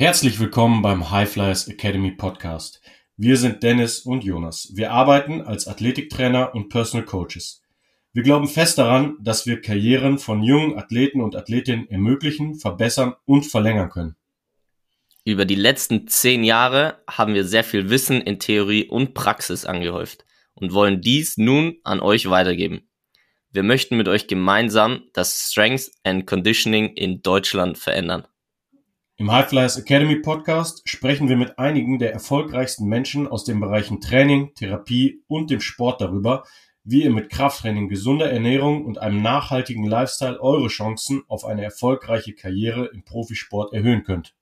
Herzlich willkommen beim High Flyers Academy Podcast. Wir sind Dennis und Jonas. Wir arbeiten als Athletiktrainer und Personal Coaches. Wir glauben fest daran, dass wir Karrieren von jungen Athleten und Athletinnen ermöglichen, verbessern und verlängern können. Über die letzten zehn Jahre haben wir sehr viel Wissen in Theorie und Praxis angehäuft und wollen dies nun an euch weitergeben. Wir möchten mit euch gemeinsam das Strength and Conditioning in Deutschland verändern. Im High Flyers Academy Podcast sprechen wir mit einigen der erfolgreichsten Menschen aus den Bereichen Training, Therapie und dem Sport darüber, wie ihr mit Krafttraining, gesunder Ernährung und einem nachhaltigen Lifestyle eure Chancen auf eine erfolgreiche Karriere im Profisport erhöhen könnt.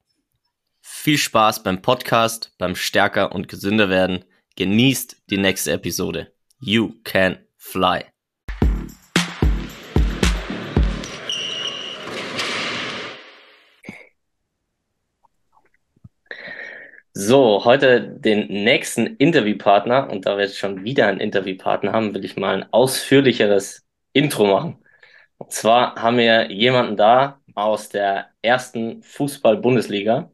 Viel Spaß beim Podcast, beim Stärker und gesünder werden. Genießt die nächste Episode. You can fly. So, heute den nächsten Interviewpartner und da wir jetzt schon wieder einen Interviewpartner haben, will ich mal ein ausführlicheres Intro machen. Und zwar haben wir jemanden da aus der ersten Fußball-Bundesliga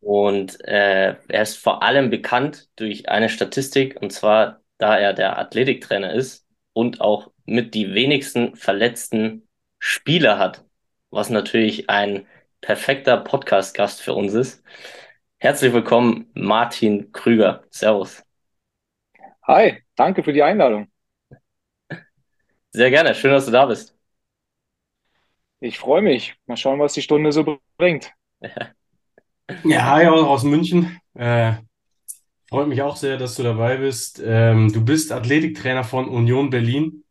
und äh, er ist vor allem bekannt durch eine Statistik und zwar, da er der Athletiktrainer ist und auch mit die wenigsten verletzten Spieler hat, was natürlich ein perfekter Podcast-Gast für uns ist. Herzlich willkommen, Martin Krüger. Servus. Hi, danke für die Einladung. Sehr gerne, schön, dass du da bist. Ich freue mich. Mal schauen, was die Stunde so bringt. Ja, hi auch aus München. Äh, freut mich auch sehr, dass du dabei bist. Ähm, du bist Athletiktrainer von Union Berlin.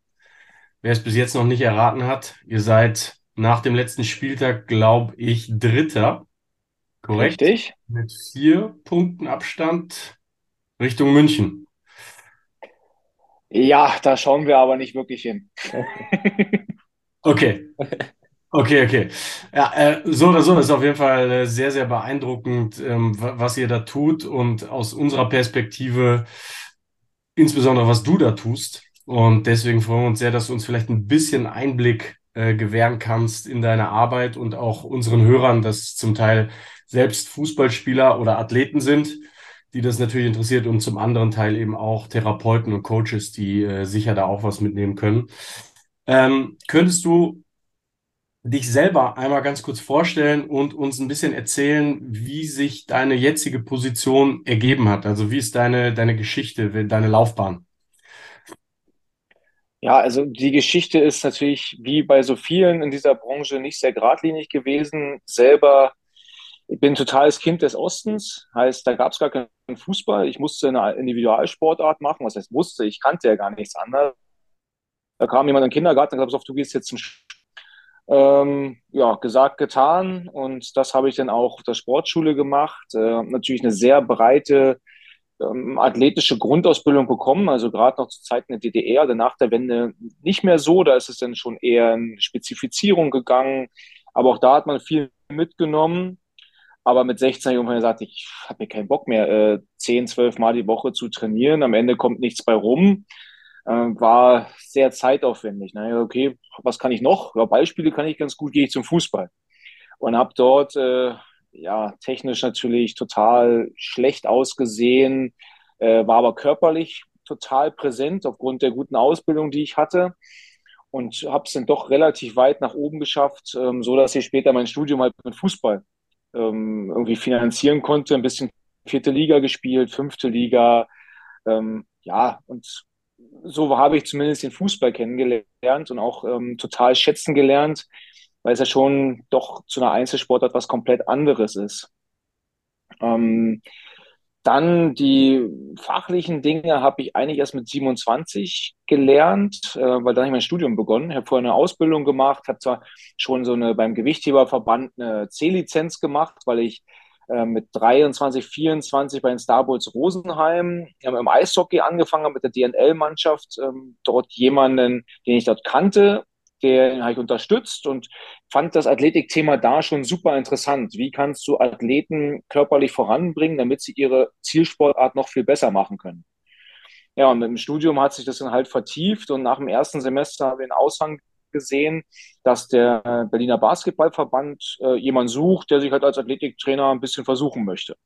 Wer es bis jetzt noch nicht erraten hat, ihr seid nach dem letzten Spieltag, glaube ich, Dritter. Korrekt. Richtig. Mit vier Punkten Abstand Richtung München. Ja, da schauen wir aber nicht wirklich hin. Okay. Okay, okay. Ja, äh, so oder so ist auf jeden Fall äh, sehr, sehr beeindruckend, ähm, was ihr da tut und aus unserer Perspektive insbesondere, was du da tust. Und deswegen freuen wir uns sehr, dass du uns vielleicht ein bisschen Einblick äh, gewähren kannst in deine Arbeit und auch unseren Hörern, das zum Teil selbst Fußballspieler oder Athleten sind, die das natürlich interessiert und zum anderen Teil eben auch Therapeuten und Coaches, die äh, sicher da auch was mitnehmen können. Ähm, könntest du dich selber einmal ganz kurz vorstellen und uns ein bisschen erzählen, wie sich deine jetzige Position ergeben hat? Also wie ist deine, deine Geschichte, deine Laufbahn? Ja, also die Geschichte ist natürlich wie bei so vielen in dieser Branche nicht sehr geradlinig gewesen. Selber ich bin totales Kind des Ostens, heißt, da gab es gar keinen Fußball. Ich musste eine Individualsportart machen. Was heißt musste? Ich kannte ja gar nichts anderes. Da kam jemand in den Kindergarten und gesagt, du gehst jetzt zum ähm, ja, gesagt, getan. Und das habe ich dann auch auf der Sportschule gemacht. Äh, natürlich eine sehr breite ähm, athletische Grundausbildung bekommen. Also gerade noch zu Zeiten der DDR oder nach der Wende nicht mehr so. Da ist es dann schon eher in Spezifizierung gegangen. Aber auch da hat man viel mitgenommen. Aber mit 16 Jahren gesagt, ich habe mir keinen Bock mehr, äh, 10, 12 Mal die Woche zu trainieren. Am Ende kommt nichts bei rum. Äh, war sehr zeitaufwendig. Ne? Okay, was kann ich noch? Ja, Beispiele kann ich ganz gut, gehe ich zum Fußball. Und habe dort äh, ja technisch natürlich total schlecht ausgesehen, äh, war aber körperlich total präsent aufgrund der guten Ausbildung, die ich hatte und habe es dann doch relativ weit nach oben geschafft, ähm, so dass ich später mein Studium halt mit Fußball ähm, irgendwie finanzieren konnte. Ein bisschen vierte Liga gespielt, fünfte Liga. Ähm, ja, und so habe ich zumindest den Fußball kennengelernt und auch ähm, total schätzen gelernt, weil es ja schon doch zu einer Einzelsportart was komplett anderes ist. Ähm, dann die fachlichen Dinge habe ich eigentlich erst mit 27 gelernt, äh, weil dann habe ich mein Studium begonnen. Ich habe vorher eine Ausbildung gemacht, habe zwar schon so eine beim Gewichtheberverband eine C-Lizenz gemacht, weil ich äh, mit 23, 24 bei den Star Bulls Rosenheim ähm, im Eishockey angefangen habe mit der DNL-Mannschaft, ähm, dort jemanden, den ich dort kannte, den habe ich unterstützt und fand das Athletikthema da schon super interessant. Wie kannst du Athleten körperlich voranbringen, damit sie ihre Zielsportart noch viel besser machen können? Ja, und mit dem Studium hat sich das dann halt vertieft und nach dem ersten Semester habe ich einen Aushang gesehen, dass der Berliner Basketballverband äh, jemanden sucht, der sich halt als Athletiktrainer ein bisschen versuchen möchte.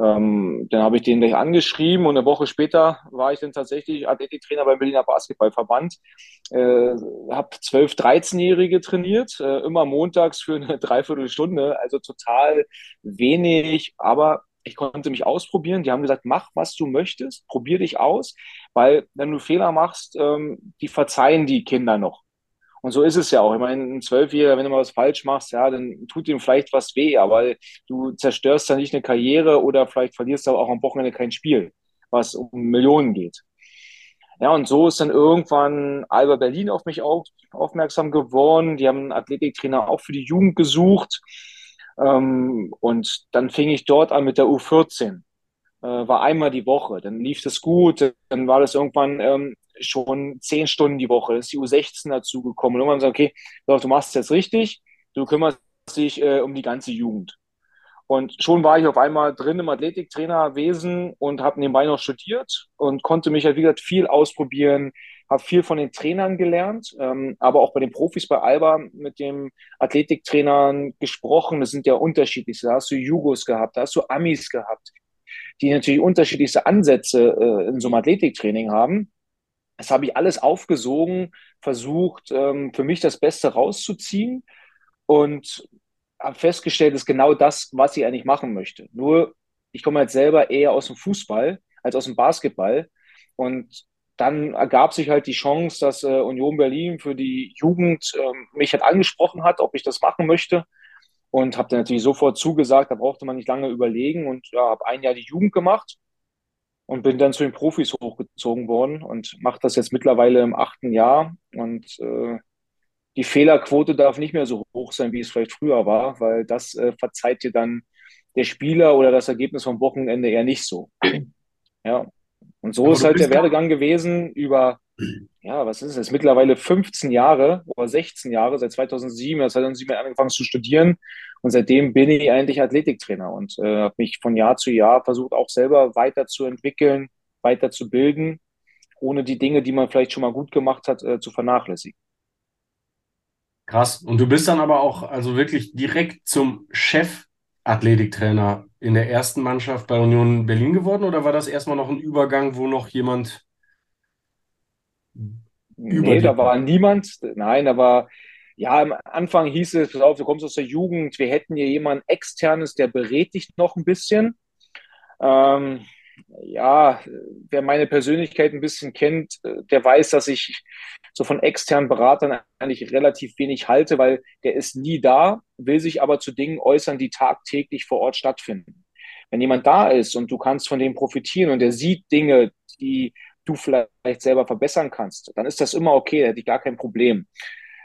Ähm, dann habe ich den gleich angeschrieben und eine Woche später war ich dann tatsächlich Athletiktrainer beim Berliner Basketballverband. Äh, habe 12-, 13-Jährige trainiert, äh, immer montags für eine Dreiviertelstunde, also total wenig, aber ich konnte mich ausprobieren. Die haben gesagt, mach, was du möchtest, probier dich aus, weil wenn du Fehler machst, ähm, die verzeihen die Kinder noch. Und so ist es ja auch. Ich meine, ein Zwölfjähriger, wenn du mal was falsch machst, ja, dann tut ihm vielleicht was weh, aber du zerstörst dann nicht eine Karriere oder vielleicht verlierst du auch am Wochenende kein Spiel, was um Millionen geht. Ja, und so ist dann irgendwann Alba Berlin auf mich auf, aufmerksam geworden. Die haben einen Athletiktrainer auch für die Jugend gesucht. Ähm, und dann fing ich dort an mit der U14. Äh, war einmal die Woche. Dann lief das gut. Dann war das irgendwann ähm, schon zehn Stunden die Woche. Ist die U16 dazugekommen. Und irgendwann gesagt, okay, du machst es jetzt richtig. Du kümmerst dich äh, um die ganze Jugend. Und schon war ich auf einmal drin im Athletiktrainerwesen und habe nebenbei noch studiert und konnte mich halt, wie gesagt, viel ausprobieren, habe viel von den Trainern gelernt, ähm, aber auch bei den Profis bei Alba mit den Athletiktrainern gesprochen. Das sind ja unterschiedlich. Da hast du Jugos gehabt, da hast du Amis gehabt, die natürlich unterschiedlichste Ansätze äh, in so einem Athletiktraining haben. Das habe ich alles aufgesogen, versucht, ähm, für mich das Beste rauszuziehen und habe festgestellt, ist genau das, was ich eigentlich machen möchte. Nur, ich komme halt selber eher aus dem Fußball als aus dem Basketball. Und dann ergab sich halt die Chance, dass äh, Union Berlin für die Jugend äh, mich halt angesprochen hat, ob ich das machen möchte. Und habe dann natürlich sofort zugesagt, da brauchte man nicht lange überlegen und ja, habe ein Jahr die Jugend gemacht und bin dann zu den Profis hochgezogen worden und mache das jetzt mittlerweile im achten Jahr. Und äh, die Fehlerquote darf nicht mehr so hoch sein, wie es vielleicht früher war, weil das äh, verzeiht dir dann der Spieler oder das Ergebnis vom Wochenende eher nicht so. Ja. Und so Aber ist halt der Werdegang gewesen über, ja, was ist es, mittlerweile 15 Jahre oder 16 Jahre, seit 2007, seit 2007 angefangen zu studieren und seitdem bin ich eigentlich Athletiktrainer und äh, habe mich von Jahr zu Jahr versucht, auch selber weiterzuentwickeln, weiterzubilden, ohne die Dinge, die man vielleicht schon mal gut gemacht hat, äh, zu vernachlässigen. Krass. Und du bist dann aber auch also wirklich direkt zum Chef-Athletiktrainer in der ersten Mannschaft bei Union Berlin geworden oder war das erstmal noch ein Übergang, wo noch jemand Nee, da war niemand. Nein, da war, ja, am Anfang hieß es, pass auf, du kommst aus der Jugend, wir hätten hier jemanden externes, der berät dich noch ein bisschen. Ähm, ja, wer meine Persönlichkeit ein bisschen kennt, der weiß, dass ich so von externen Beratern eigentlich relativ wenig halte, weil der ist nie da, will sich aber zu Dingen äußern, die tagtäglich vor Ort stattfinden. Wenn jemand da ist und du kannst von dem profitieren und der sieht Dinge, die du vielleicht selber verbessern kannst, dann ist das immer okay, da hätte ich gar kein Problem.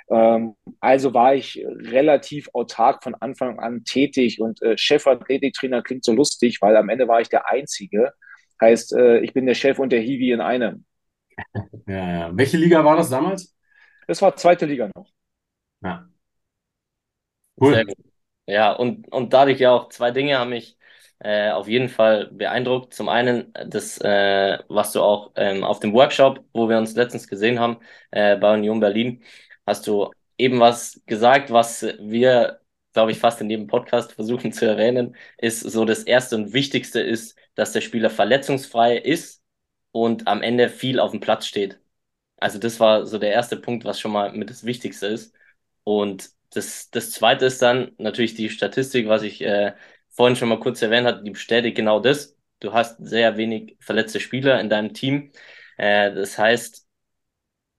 Ähm, also war ich relativ autark von Anfang an tätig und äh, Chefathletiktrainer klingt so lustig, weil am Ende war ich der Einzige. Heißt, äh, ich bin der Chef und der Hiwi in einem. Ja, ja. Welche Liga war das damals? Das war zweite Liga noch. Ja. Cool. Sehr gut. Ja, und, und dadurch ja auch zwei Dinge haben mich äh, auf jeden Fall beeindruckt. Zum einen das, äh, was du auch ähm, auf dem Workshop, wo wir uns letztens gesehen haben, äh, bei Union Berlin, hast du eben was gesagt, was wir, glaube ich, fast in jedem Podcast versuchen zu erwähnen, ist so das Erste und Wichtigste ist, dass der Spieler verletzungsfrei ist und am Ende viel auf dem Platz steht. Also das war so der erste Punkt, was schon mal mit das Wichtigste ist. Und das, das Zweite ist dann natürlich die Statistik, was ich äh, vorhin schon mal kurz erwähnt habe, die bestätigt genau das. Du hast sehr wenig verletzte Spieler in deinem Team. Äh, das heißt,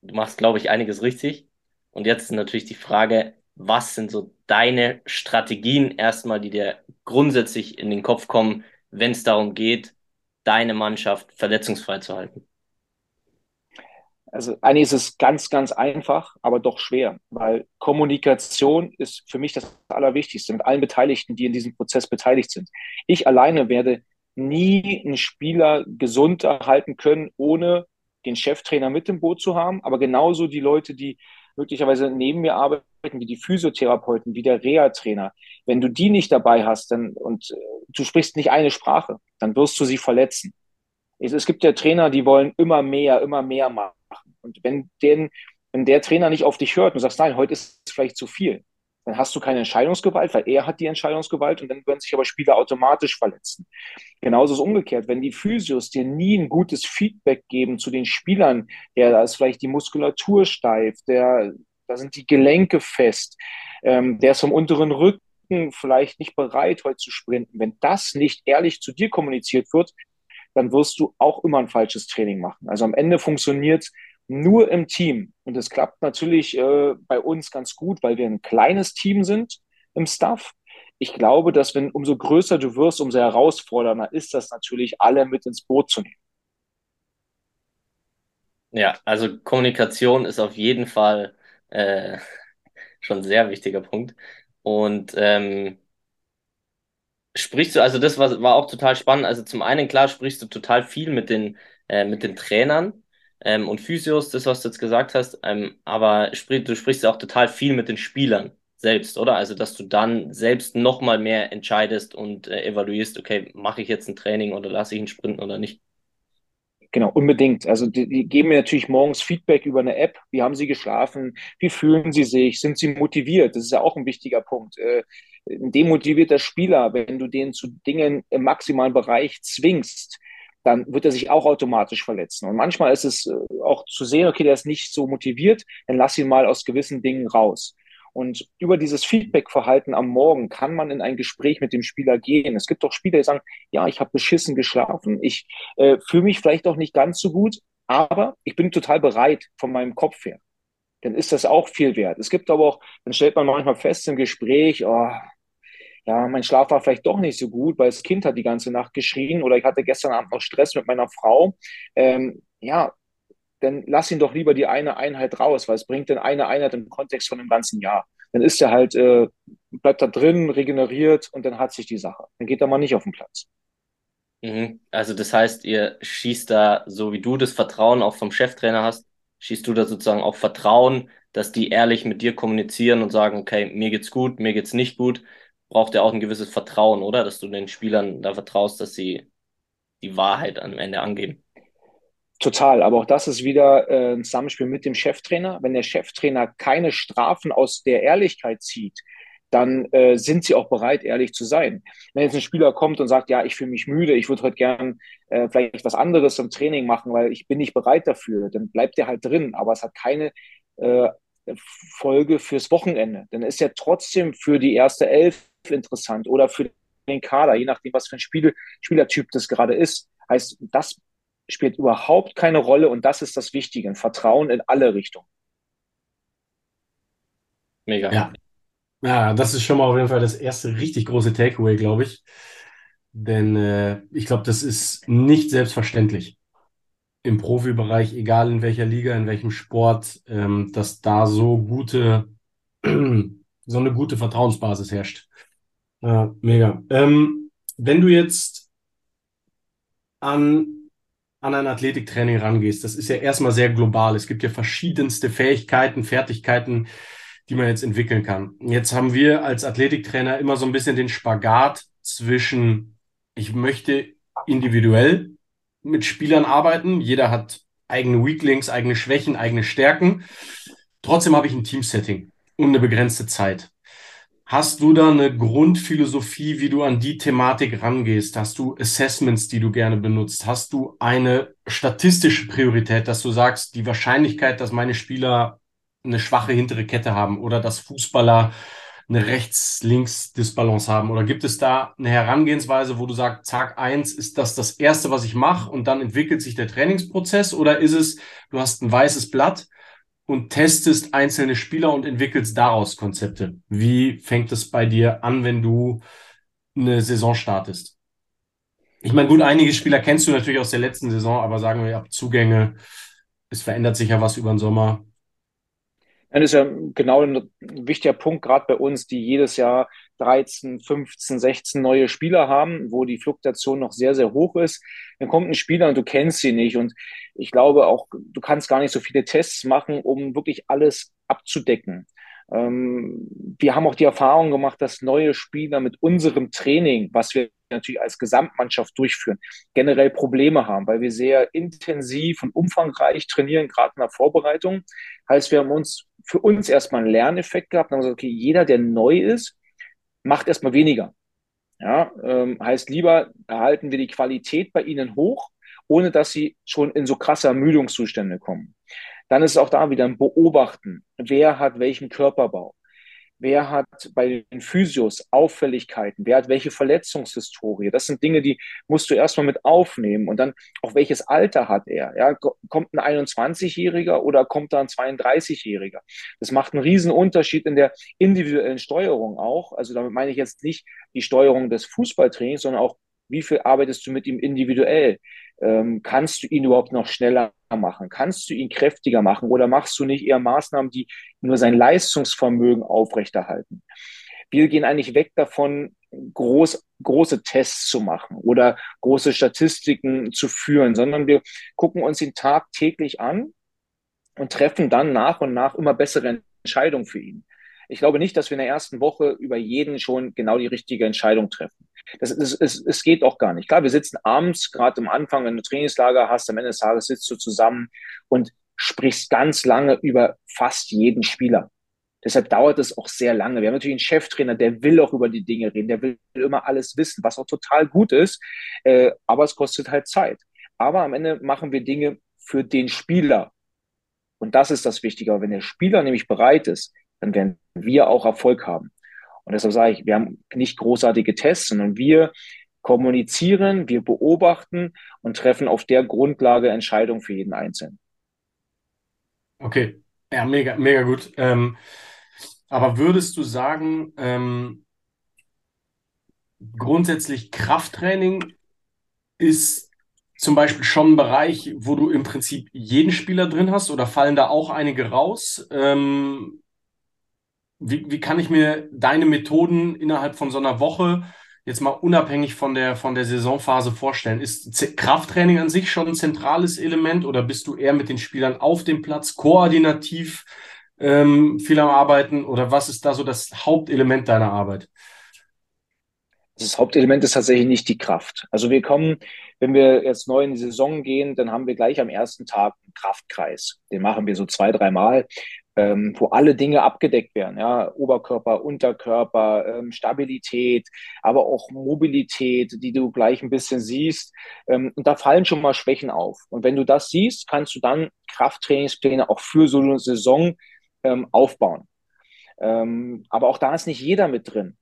du machst, glaube ich, einiges richtig. Und jetzt natürlich die Frage, was sind so deine Strategien erstmal, die dir grundsätzlich in den Kopf kommen, wenn es darum geht, deine Mannschaft verletzungsfrei zu halten? Also eigentlich ist es ganz, ganz einfach, aber doch schwer, weil Kommunikation ist für mich das Allerwichtigste mit allen Beteiligten, die in diesem Prozess beteiligt sind. Ich alleine werde nie einen Spieler gesund erhalten können, ohne den Cheftrainer mit im Boot zu haben, aber genauso die Leute, die möglicherweise neben mir arbeiten, wie die Physiotherapeuten, wie der Reha-Trainer. Wenn du die nicht dabei hast dann, und äh, du sprichst nicht eine Sprache, dann wirst du sie verletzen. Es, es gibt ja Trainer, die wollen immer mehr, immer mehr machen. Und wenn denen Wenn der Trainer nicht auf dich hört und sagst, nein, heute ist es vielleicht zu viel, dann hast du keine Entscheidungsgewalt, weil er hat die Entscheidungsgewalt und dann würden sich aber Spieler automatisch verletzen. Genauso ist umgekehrt. Wenn die Physios dir nie ein gutes Feedback geben zu den Spielern, ja, da ist vielleicht die Muskulatur steif, der, da sind die Gelenke fest, ähm, der ist vom unteren Rücken vielleicht nicht bereit, heute zu sprinten. Wenn das nicht ehrlich zu dir kommuniziert wird, dann wirst du auch immer ein falsches Training machen. Also am Ende funktioniert nur im Team. Und es klappt natürlich äh, bei uns ganz gut, weil wir ein kleines Team sind im Staff. Ich glaube, dass wenn umso größer du wirst, umso herausfordernder ist das natürlich, alle mit ins Boot zu nehmen. Ja, also Kommunikation ist auf jeden Fall äh, schon ein sehr wichtiger Punkt. Und ähm, sprichst du, also das war, war auch total spannend. Also zum einen, klar, sprichst du total viel mit den, äh, mit den Trainern ähm, und Physios, das, was du jetzt gesagt hast, ähm, aber sprich, du sprichst auch total viel mit den Spielern selbst, oder? Also, dass du dann selbst nochmal mehr entscheidest und äh, evaluierst, okay, mache ich jetzt ein Training oder lasse ich ihn sprinten oder nicht? Genau, unbedingt. Also die, die, geben mir natürlich morgens Feedback über eine App. Wie haben sie geschlafen? Wie fühlen sie sich? Sind sie motiviert? Das ist ja auch ein wichtiger Punkt. Äh, ein demotivierter Spieler, wenn du den zu Dingen im maximalen Bereich zwingst, dann wird er sich auch automatisch verletzen. Und manchmal ist es äh, auch zu sehen, okay, der ist nicht so motiviert, dann lass ihn mal aus gewissen Dingen raus. Und über dieses Feedback-Verhalten am Morgen kann man in ein Gespräch mit dem Spieler gehen. Es gibt auch Spieler, die sagen, ja, ich habe beschissen geschlafen, ich äh, fühle mich vielleicht auch nicht ganz so gut, aber ich bin total bereit von meinem Kopf her. Dann ist das auch viel wert. Es gibt aber auch, dann stellt man manchmal fest im Gespräch, oh, ja, mein Schlaf war vielleicht doch nicht so gut, weil das Kind hat die ganze Nacht geschrien oder ich hatte gestern Abend noch Stress mit meiner Frau. Ähm, ja, dann lass ihn doch lieber die eine Einheit raus, weil es bringt dann eine Einheit im Kontext von dem ganzen Jahr. Dann ist er halt, äh, bleibt da drin, regeneriert und dann hat sich die Sache. Dann geht er mal nicht auf den Platz. Mhm. Also das heißt, ihr schießt da, so wie du das Vertrauen auch vom Cheftrainer hast, schießt du da sozusagen auch Vertrauen, dass die ehrlich mit dir kommunizieren und sagen, okay, mir geht's gut, mir geht's nicht gut braucht ja auch ein gewisses Vertrauen, oder? Dass du den Spielern da vertraust, dass sie die Wahrheit am Ende angeben. Total, aber auch das ist wieder äh, ein Zusammenspiel mit dem Cheftrainer. Wenn der Cheftrainer keine Strafen aus der Ehrlichkeit zieht, dann äh, sind sie auch bereit, ehrlich zu sein. Wenn jetzt ein Spieler kommt und sagt, ja, ich fühle mich müde, ich würde heute gern äh, vielleicht was anderes im Training machen, weil ich bin nicht bereit dafür, dann bleibt er halt drin, aber es hat keine äh, Folge fürs Wochenende. Dann ist er trotzdem für die erste Elf interessant oder für den Kader, je nachdem, was für ein Spiel, Spielertyp das gerade ist. Heißt, das spielt überhaupt keine Rolle und das ist das Wichtige. Ein Vertrauen in alle Richtungen. Mega. Ja. ja, das ist schon mal auf jeden Fall das erste richtig große Takeaway, glaube ich. Denn äh, ich glaube, das ist nicht selbstverständlich im Profibereich, egal in welcher Liga, in welchem Sport, ähm, dass da so gute, so eine gute Vertrauensbasis herrscht. Ja, mega. Ähm, wenn du jetzt an, an ein Athletiktraining rangehst, das ist ja erstmal sehr global. Es gibt ja verschiedenste Fähigkeiten, Fertigkeiten, die man jetzt entwickeln kann. Jetzt haben wir als Athletiktrainer immer so ein bisschen den Spagat zwischen, ich möchte individuell mit Spielern arbeiten. Jeder hat eigene Weaklinks, eigene Schwächen, eigene Stärken. Trotzdem habe ich ein Teamsetting und eine begrenzte Zeit. Hast du da eine Grundphilosophie, wie du an die Thematik rangehst? Hast du Assessments, die du gerne benutzt? Hast du eine statistische Priorität, dass du sagst, die Wahrscheinlichkeit, dass meine Spieler eine schwache hintere Kette haben oder dass Fußballer eine Rechts-Links-Disbalance haben? Oder gibt es da eine Herangehensweise, wo du sagst, Tag eins ist das das Erste, was ich mache und dann entwickelt sich der Trainingsprozess? Oder ist es, du hast ein weißes Blatt und testest einzelne Spieler und entwickelst daraus Konzepte. Wie fängt es bei dir an, wenn du eine Saison startest? Ich meine, gut, einige Spieler kennst du natürlich aus der letzten Saison, aber sagen wir ab Zugänge, es verändert sich ja was über den Sommer. Das ist ja genau ein wichtiger Punkt, gerade bei uns, die jedes Jahr 13, 15, 16 neue Spieler haben, wo die Fluktuation noch sehr, sehr hoch ist. Dann kommt ein Spieler und du kennst sie nicht. Und ich glaube auch, du kannst gar nicht so viele Tests machen, um wirklich alles abzudecken. Ähm, wir haben auch die Erfahrung gemacht, dass neue Spieler mit unserem Training, was wir natürlich als Gesamtmannschaft durchführen, generell Probleme haben, weil wir sehr intensiv und umfangreich trainieren, gerade in der Vorbereitung. Heißt, wir haben uns für uns erstmal einen Lerneffekt gehabt haben gesagt, okay, jeder, der neu ist, macht erstmal weniger. Ja, ähm, heißt lieber erhalten wir die Qualität bei ihnen hoch, ohne dass sie schon in so krasse Ermüdungszustände kommen. Dann ist es auch da wieder ein Beobachten. Wer hat welchen Körperbau? Wer hat bei den Physios Auffälligkeiten? Wer hat welche Verletzungshistorie? Das sind Dinge, die musst du erstmal mit aufnehmen. Und dann auch welches Alter hat er? Ja, kommt ein 21-Jähriger oder kommt da ein 32-Jähriger? Das macht einen riesen Unterschied in der individuellen Steuerung auch. Also damit meine ich jetzt nicht die Steuerung des Fußballtrainings, sondern auch wie viel arbeitest du mit ihm individuell? Ähm, kannst du ihn überhaupt noch schneller machen? Kannst du ihn kräftiger machen? Oder machst du nicht eher Maßnahmen, die nur sein Leistungsvermögen aufrechterhalten? Wir gehen eigentlich weg davon, groß, große Tests zu machen oder große Statistiken zu führen, sondern wir gucken uns ihn tagtäglich an und treffen dann nach und nach immer bessere Entscheidungen für ihn. Ich glaube nicht, dass wir in der ersten Woche über jeden schon genau die richtige Entscheidung treffen. Das, das, es, es geht auch gar nicht. Klar, wir sitzen abends, gerade am Anfang, wenn du Trainingslager hast, am Ende des Tages sitzt du zusammen und sprichst ganz lange über fast jeden Spieler. Deshalb dauert es auch sehr lange. Wir haben natürlich einen Cheftrainer, der will auch über die Dinge reden, der will immer alles wissen, was auch total gut ist, äh, aber es kostet halt Zeit. Aber am Ende machen wir Dinge für den Spieler. Und das ist das Wichtige. Wenn der Spieler nämlich bereit ist, dann werden wir auch Erfolg haben. Und deshalb sage ich, wir haben nicht großartige Tests, sondern wir kommunizieren, wir beobachten und treffen auf der Grundlage Entscheidungen für jeden Einzelnen. Okay, ja, mega, mega gut. Ähm, aber würdest du sagen, ähm, grundsätzlich Krafttraining ist zum Beispiel schon ein Bereich, wo du im Prinzip jeden Spieler drin hast oder fallen da auch einige raus? Ähm, wie, wie kann ich mir deine Methoden innerhalb von so einer Woche jetzt mal unabhängig von der, von der Saisonphase vorstellen? Ist Krafttraining an sich schon ein zentrales Element oder bist du eher mit den Spielern auf dem Platz koordinativ ähm, viel am Arbeiten oder was ist da so das Hauptelement deiner Arbeit? Das Hauptelement ist tatsächlich nicht die Kraft. Also wir kommen, wenn wir jetzt neu in die Saison gehen, dann haben wir gleich am ersten Tag einen Kraftkreis. Den machen wir so zwei, dreimal ähm, wo alle Dinge abgedeckt werden, ja, Oberkörper, Unterkörper, ähm, Stabilität, aber auch Mobilität, die du gleich ein bisschen siehst. Ähm, und da fallen schon mal Schwächen auf. Und wenn du das siehst, kannst du dann Krafttrainingspläne auch für so eine Saison ähm, aufbauen. Ähm, aber auch da ist nicht jeder mit drin.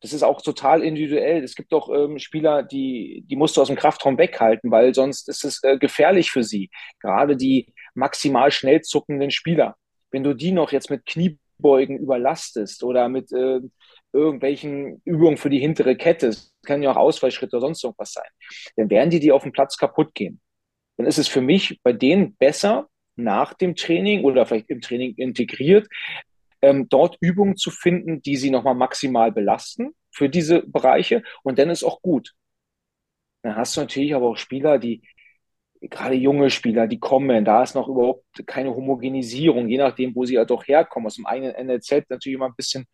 Das ist auch total individuell. Es gibt doch ähm, Spieler, die, die musst du aus dem Kraftraum weghalten, weil sonst ist es äh, gefährlich für sie. Gerade die maximal schnell zuckenden Spieler wenn du die noch jetzt mit Kniebeugen überlastest oder mit äh, irgendwelchen Übungen für die hintere Kette, das kann ja auch Ausfallschritte oder sonst irgendwas sein, dann werden die die auf dem Platz kaputt gehen. Dann ist es für mich bei denen besser, nach dem Training oder vielleicht im Training integriert, ähm, dort Übungen zu finden, die sie nochmal maximal belasten für diese Bereiche und dann ist auch gut. Dann hast du natürlich aber auch Spieler, die gerade junge Spieler, die kommen, da ist noch überhaupt keine Homogenisierung, je nachdem, wo sie halt auch herkommen. Aus dem eigenen NLZ natürlich immer ein bisschen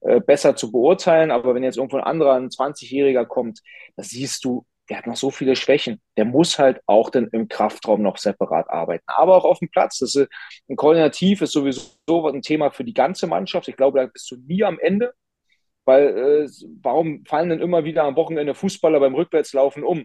äh, besser zu beurteilen, aber wenn jetzt irgendwo ein anderer, ein 20-Jähriger kommt, da siehst du, der hat noch so viele Schwächen. Der muss halt auch dann im Kraftraum noch separat arbeiten, aber auch auf dem Platz. Das ist ein Koordinativ ist sowieso ein Thema für die ganze Mannschaft. Ich glaube, da bist du nie am Ende, weil äh, warum fallen denn immer wieder am Wochenende Fußballer beim Rückwärtslaufen um?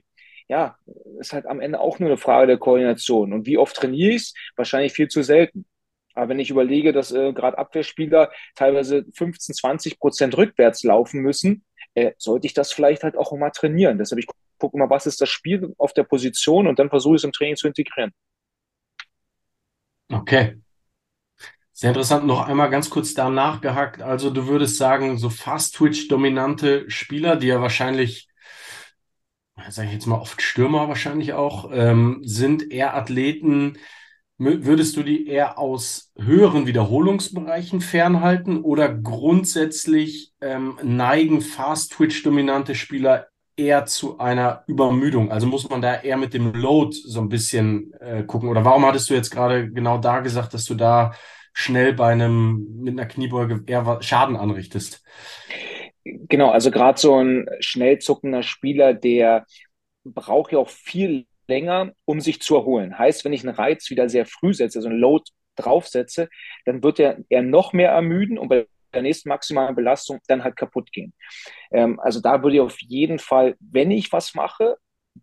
Ja, ist halt am Ende auch nur eine Frage der Koordination. Und wie oft trainiere ich es? Wahrscheinlich viel zu selten. Aber wenn ich überlege, dass äh, gerade Abwehrspieler teilweise 15, 20 Prozent rückwärts laufen müssen, äh, sollte ich das vielleicht halt auch mal trainieren. Deshalb ich gucke mal, was ist das Spiel auf der Position und dann versuche ich es im Training zu integrieren. Okay. Sehr interessant. Noch einmal ganz kurz da nachgehakt. Also du würdest sagen, so Fast-Twitch-dominante Spieler, die ja wahrscheinlich sage ich jetzt mal oft Stürmer wahrscheinlich auch, ähm, sind eher Athleten, würdest du die eher aus höheren Wiederholungsbereichen fernhalten oder grundsätzlich ähm, neigen Fast-Twitch-dominante Spieler eher zu einer Übermüdung? Also muss man da eher mit dem Load so ein bisschen äh, gucken? Oder warum hattest du jetzt gerade genau da gesagt, dass du da schnell bei einem mit einer Kniebeuge eher Schaden anrichtest? Genau, also gerade so ein schnell zuckender Spieler, der braucht ja auch viel länger, um sich zu erholen. Heißt, wenn ich einen Reiz wieder sehr früh setze, also einen Load draufsetze, dann wird er eher noch mehr ermüden und bei der nächsten maximalen Belastung dann halt kaputt gehen. Ähm, also da würde ich auf jeden Fall, wenn ich was mache,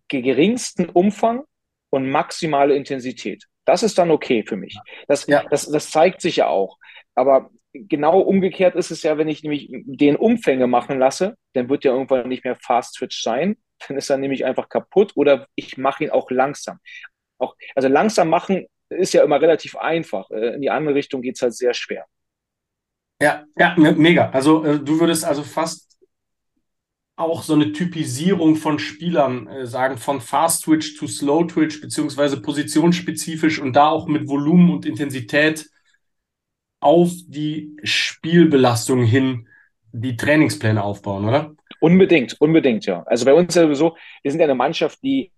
geringsten Umfang und maximale Intensität. Das ist dann okay für mich. Das, ja. das, das zeigt sich ja auch. Aber genau umgekehrt ist es ja, wenn ich nämlich den Umfänge machen lasse, dann wird ja irgendwann nicht mehr Fast Switch sein. Dann ist er nämlich einfach kaputt oder ich mache ihn auch langsam. Auch, also langsam machen ist ja immer relativ einfach. Äh, in die andere Richtung geht es halt sehr schwer. Ja, ja, mega. Also äh, du würdest also fast auch so eine Typisierung von Spielern äh, sagen, von Fast Twitch zu Slow Twitch, beziehungsweise positionsspezifisch und da auch mit Volumen und Intensität auf die Spielbelastung hin die Trainingspläne aufbauen, oder? Unbedingt, unbedingt, ja. Also bei uns sowieso, wir sind ja eine Mannschaft, die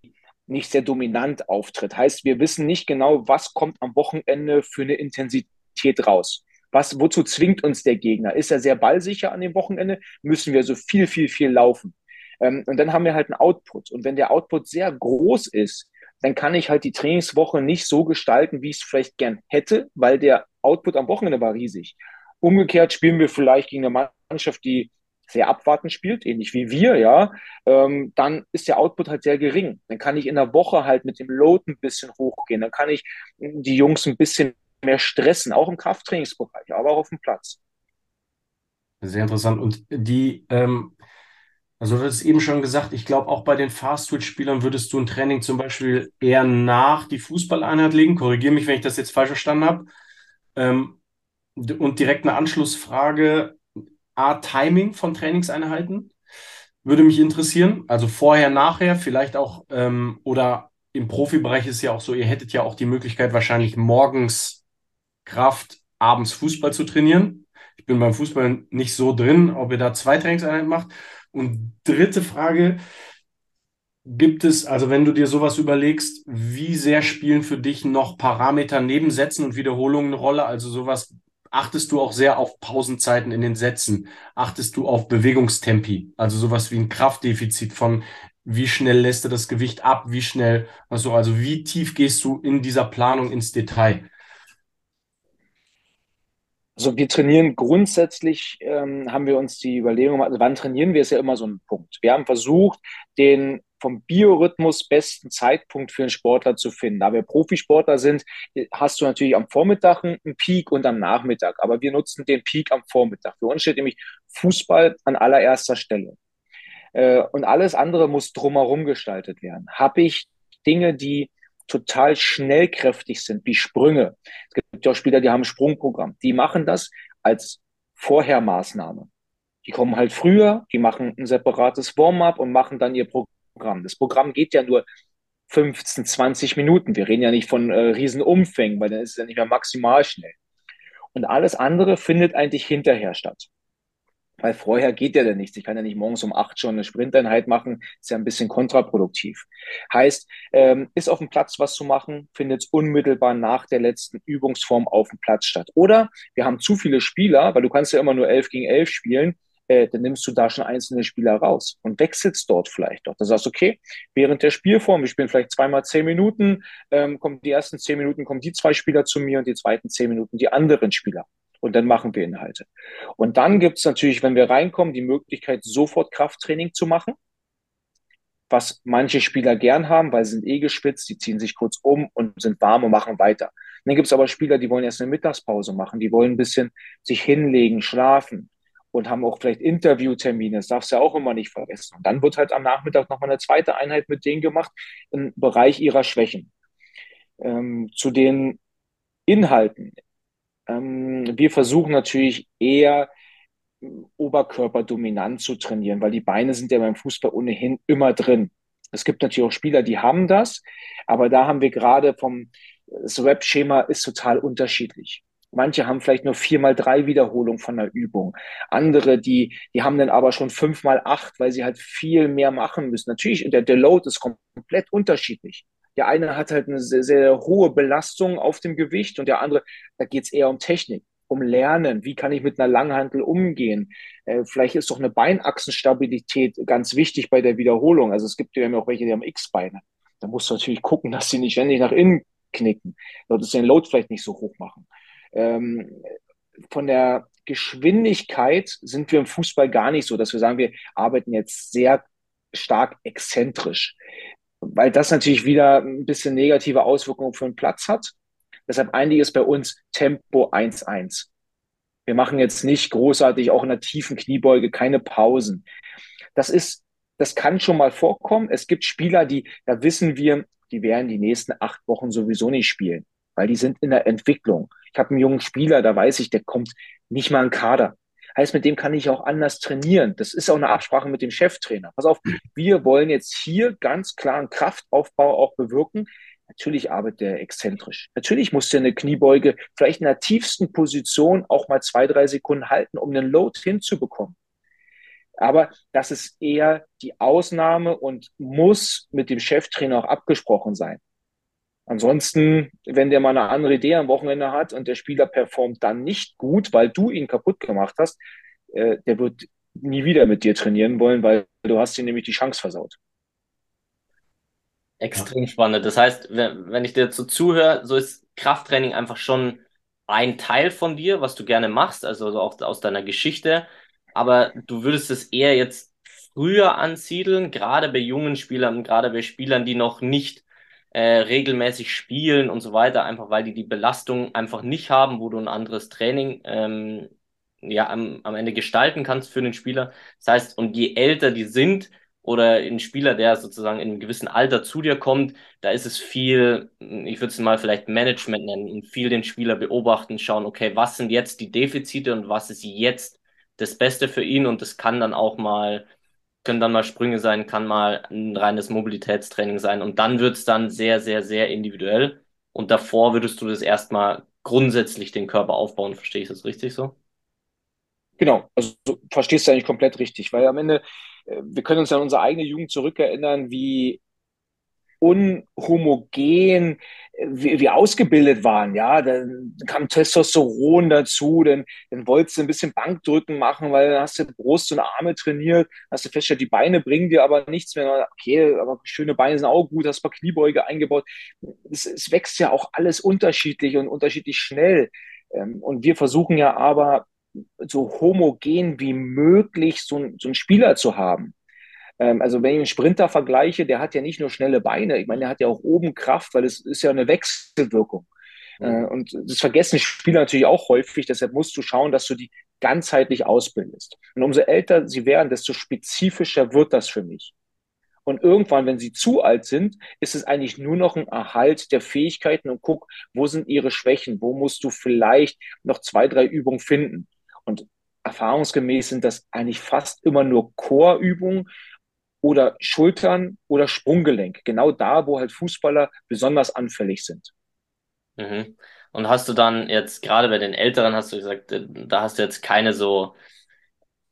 nicht sehr dominant auftritt. Heißt, wir wissen nicht genau, was kommt am Wochenende für eine Intensität raus. Was, wozu zwingt uns der Gegner? Ist er sehr ballsicher an dem Wochenende? Müssen wir so viel, viel, viel laufen? Ähm, und dann haben wir halt einen Output. Und wenn der Output sehr groß ist, dann kann ich halt die Trainingswoche nicht so gestalten, wie ich es vielleicht gern hätte, weil der Output am Wochenende war riesig. Umgekehrt spielen wir vielleicht gegen eine Mannschaft, die sehr abwartend spielt, ähnlich wie wir, ja, ähm, dann ist der Output halt sehr gering. Dann kann ich in der Woche halt mit dem Load ein bisschen hochgehen. Dann kann ich die Jungs ein bisschen mehr stressen, auch im Krafttrainingsbereich, aber auch auf dem Platz. Sehr interessant. Und die, ähm, also du hast eben schon gesagt, ich glaube auch bei den Fast-Switch-Spielern würdest du ein Training zum Beispiel eher nach die Fußballeinheit legen. Korrigiere mich, wenn ich das jetzt falsch verstanden habe. Ähm, und direkt eine Anschlussfrage. A, Timing von Trainingseinheiten würde mich interessieren. Also vorher, nachher, vielleicht auch, ähm, oder im Profibereich ist ja auch so, ihr hättet ja auch die Möglichkeit, wahrscheinlich morgens Kraft, abends Fußball zu trainieren. Ich bin beim Fußball nicht so drin, ob ihr da zwei Trainingseinheiten macht. Und dritte Frage, gibt es, also wenn du dir sowas überlegst, wie sehr spielen für dich noch Parameter neben Sätzen und Wiederholungen eine Rolle? Also sowas, achtest du auch sehr auf Pausenzeiten in den Sätzen? Achtest du auf Bewegungstempi? Also sowas wie ein Kraftdefizit von wie schnell lässt du das Gewicht ab? Wie schnell, also, also wie tief gehst du in dieser Planung ins Detail? Also wir trainieren grundsätzlich, ähm, haben wir uns die Überlegung, also wann trainieren wir, ist ja immer so ein Punkt. Wir haben versucht, den vom Biorhythmus besten Zeitpunkt für einen Sportler zu finden. Da wir Profisportler sind, hast du natürlich am Vormittag einen Peak und am Nachmittag. Aber wir nutzen den Peak am Vormittag. Für uns steht nämlich Fußball an allererster Stelle. Äh, und alles andere muss drumherum gestaltet werden. Habe ich Dinge, die total schnellkräftig sind, wie Sprünge. Es gibt ja auch Spieler, die haben ein Sprungprogramm. Die machen das als Vorhermaßnahme. Die kommen halt früher, die machen ein separates Warm-up und machen dann ihr Programm. Das Programm geht ja nur 15, 20 Minuten. Wir reden ja nicht von äh, Riesenumfängen, weil dann ist es ja nicht mehr maximal schnell. Und alles andere findet eigentlich hinterher statt. Weil vorher geht ja dann nichts. Ich kann ja nicht morgens um acht schon eine Sprinteinheit machen. Ist ja ein bisschen kontraproduktiv. Heißt, ähm, ist auf dem Platz was zu machen, findet unmittelbar nach der letzten Übungsform auf dem Platz statt. Oder wir haben zu viele Spieler, weil du kannst ja immer nur elf gegen elf spielen. Äh, dann nimmst du da schon einzelne Spieler raus und wechselst dort vielleicht doch. Du sagst, okay, während der Spielform, wir spielen vielleicht zweimal zehn Minuten, ähm, kommen die ersten zehn Minuten, kommen die zwei Spieler zu mir und die zweiten zehn Minuten die anderen Spieler und dann machen wir Inhalte. Und dann gibt es natürlich, wenn wir reinkommen, die Möglichkeit, sofort Krafttraining zu machen, was manche Spieler gern haben, weil sie sind eh gespitzt, die ziehen sich kurz um und sind warm und machen weiter. Und dann gibt es aber Spieler, die wollen erst eine Mittagspause machen, die wollen ein bisschen sich hinlegen, schlafen und haben auch vielleicht Interviewtermine, das darfst du ja auch immer nicht vergessen. Und dann wird halt am Nachmittag nochmal eine zweite Einheit mit denen gemacht im Bereich ihrer Schwächen. Ähm, zu den Inhalten. Ähm, wir versuchen natürlich eher oberkörperdominant zu trainieren, weil die Beine sind ja beim Fußball ohnehin immer drin. Es gibt natürlich auch Spieler, die haben das, aber da haben wir gerade vom, das Rap-Schema ist total unterschiedlich. Manche haben vielleicht nur vier mal drei Wiederholungen von der Übung. Andere, die, die haben dann aber schon fünf mal acht, weil sie halt viel mehr machen müssen. Natürlich, der, der Load ist komplett unterschiedlich. Der eine hat halt eine sehr, sehr hohe Belastung auf dem Gewicht und der andere, da geht es eher um Technik. um Lernen. Wie kann ich mit einer Langhantel umgehen? Äh, vielleicht ist doch eine Beinachsenstabilität ganz wichtig bei der Wiederholung. Also es gibt ja auch welche, die haben X-Beine. Da musst du natürlich gucken, dass sie nicht ständig nach innen knicken. Solltest du den Load vielleicht nicht so hoch machen. Ähm, von der Geschwindigkeit sind wir im Fußball gar nicht so, dass wir sagen, wir arbeiten jetzt sehr stark exzentrisch, weil das natürlich wieder ein bisschen negative Auswirkungen für den Platz hat. Deshalb einiges bei uns Tempo 1-1. Wir machen jetzt nicht großartig auch in der tiefen Kniebeuge keine Pausen. Das ist, das kann schon mal vorkommen. Es gibt Spieler, die, da wissen wir, die werden die nächsten acht Wochen sowieso nicht spielen, weil die sind in der Entwicklung. Ich habe einen jungen Spieler, da weiß ich, der kommt nicht mal in Kader. Heißt, mit dem kann ich auch anders trainieren. Das ist auch eine Absprache mit dem Cheftrainer. Pass auf, wir wollen jetzt hier ganz klar einen Kraftaufbau auch bewirken. Natürlich arbeitet er exzentrisch. Natürlich muss der eine Kniebeuge vielleicht in der tiefsten Position auch mal zwei, drei Sekunden halten, um einen Load hinzubekommen. Aber das ist eher die Ausnahme und muss mit dem Cheftrainer auch abgesprochen sein. Ansonsten, wenn der mal eine andere Idee am Wochenende hat und der Spieler performt dann nicht gut, weil du ihn kaputt gemacht hast, äh, der wird nie wieder mit dir trainieren wollen, weil du hast ihm nämlich die Chance versaut. Extrem spannend. Das heißt, wenn ich dir so zuhöre, so ist Krafttraining einfach schon ein Teil von dir, was du gerne machst, also auch aus deiner Geschichte. Aber du würdest es eher jetzt früher ansiedeln, gerade bei jungen Spielern, gerade bei Spielern, die noch nicht äh, regelmäßig spielen und so weiter, einfach weil die die Belastung einfach nicht haben, wo du ein anderes Training ähm, ja am, am Ende gestalten kannst für den Spieler. Das heißt, und je älter die sind oder ein Spieler, der sozusagen in einem gewissen Alter zu dir kommt, da ist es viel, ich würde es mal vielleicht Management nennen, und viel den Spieler beobachten, schauen, okay, was sind jetzt die Defizite und was ist jetzt das Beste für ihn und das kann dann auch mal können dann mal Sprünge sein, kann mal ein reines Mobilitätstraining sein. Und dann wird es dann sehr, sehr, sehr individuell. Und davor würdest du das erstmal grundsätzlich den Körper aufbauen, verstehe ich das richtig so? Genau, also verstehst du eigentlich komplett richtig, weil am Ende, äh, wir können uns an unsere eigene Jugend zurückerinnern, wie unhomogen wie, wie ausgebildet waren, ja, dann kam Testosteron dazu, dann, dann wolltest du ein bisschen Bankdrücken machen, weil dann hast du Brust und Arme trainiert, hast du festgestellt, die Beine bringen dir aber nichts mehr. Okay, aber schöne Beine sind auch gut, hast ein paar Kniebeuge eingebaut. Es, es wächst ja auch alles unterschiedlich und unterschiedlich schnell. Ähm, und wir versuchen ja aber so homogen wie möglich so, so einen Spieler zu haben. Ähm, also wenn ich einen Sprinter vergleiche, der hat ja nicht nur schnelle Beine, ich meine, der hat ja auch oben Kraft, weil es ist ja eine Wechselwirkung. Mhm. Und das vergessen Spieler natürlich auch häufig, deshalb musst du schauen, dass du die ganzheitlich ausbildest. Und umso älter sie werden, desto spezifischer wird das für mich. Und irgendwann, wenn sie zu alt sind, ist es eigentlich nur noch ein Erhalt der Fähigkeiten und guck, wo sind ihre Schwächen, wo musst du vielleicht noch zwei, drei Übungen finden. Und erfahrungsgemäß sind das eigentlich fast immer nur Chorübungen, oder Schultern oder Sprunggelenk. Genau da, wo halt Fußballer besonders anfällig sind. Mhm. Und hast du dann jetzt gerade bei den Älteren, hast du gesagt, äh, da hast du jetzt keine so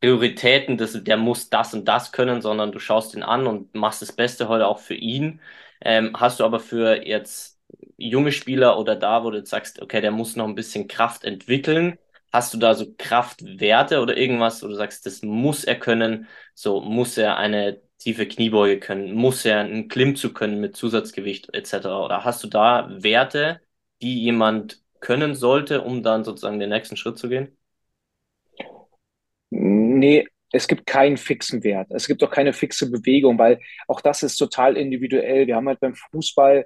Prioritäten, dass der muss das und das können, sondern du schaust ihn an und machst das Beste heute auch für ihn. Ähm, hast du aber für jetzt junge Spieler oder da, wo du jetzt sagst, okay, der muss noch ein bisschen Kraft entwickeln, Hast du da so Kraftwerte oder irgendwas, wo du sagst, das muss er können? So muss er eine tiefe Kniebeuge können, muss er einen Klimmzug können mit Zusatzgewicht etc. Oder hast du da Werte, die jemand können sollte, um dann sozusagen den nächsten Schritt zu gehen? Nee, es gibt keinen fixen Wert. Es gibt auch keine fixe Bewegung, weil auch das ist total individuell. Wir haben halt beim Fußball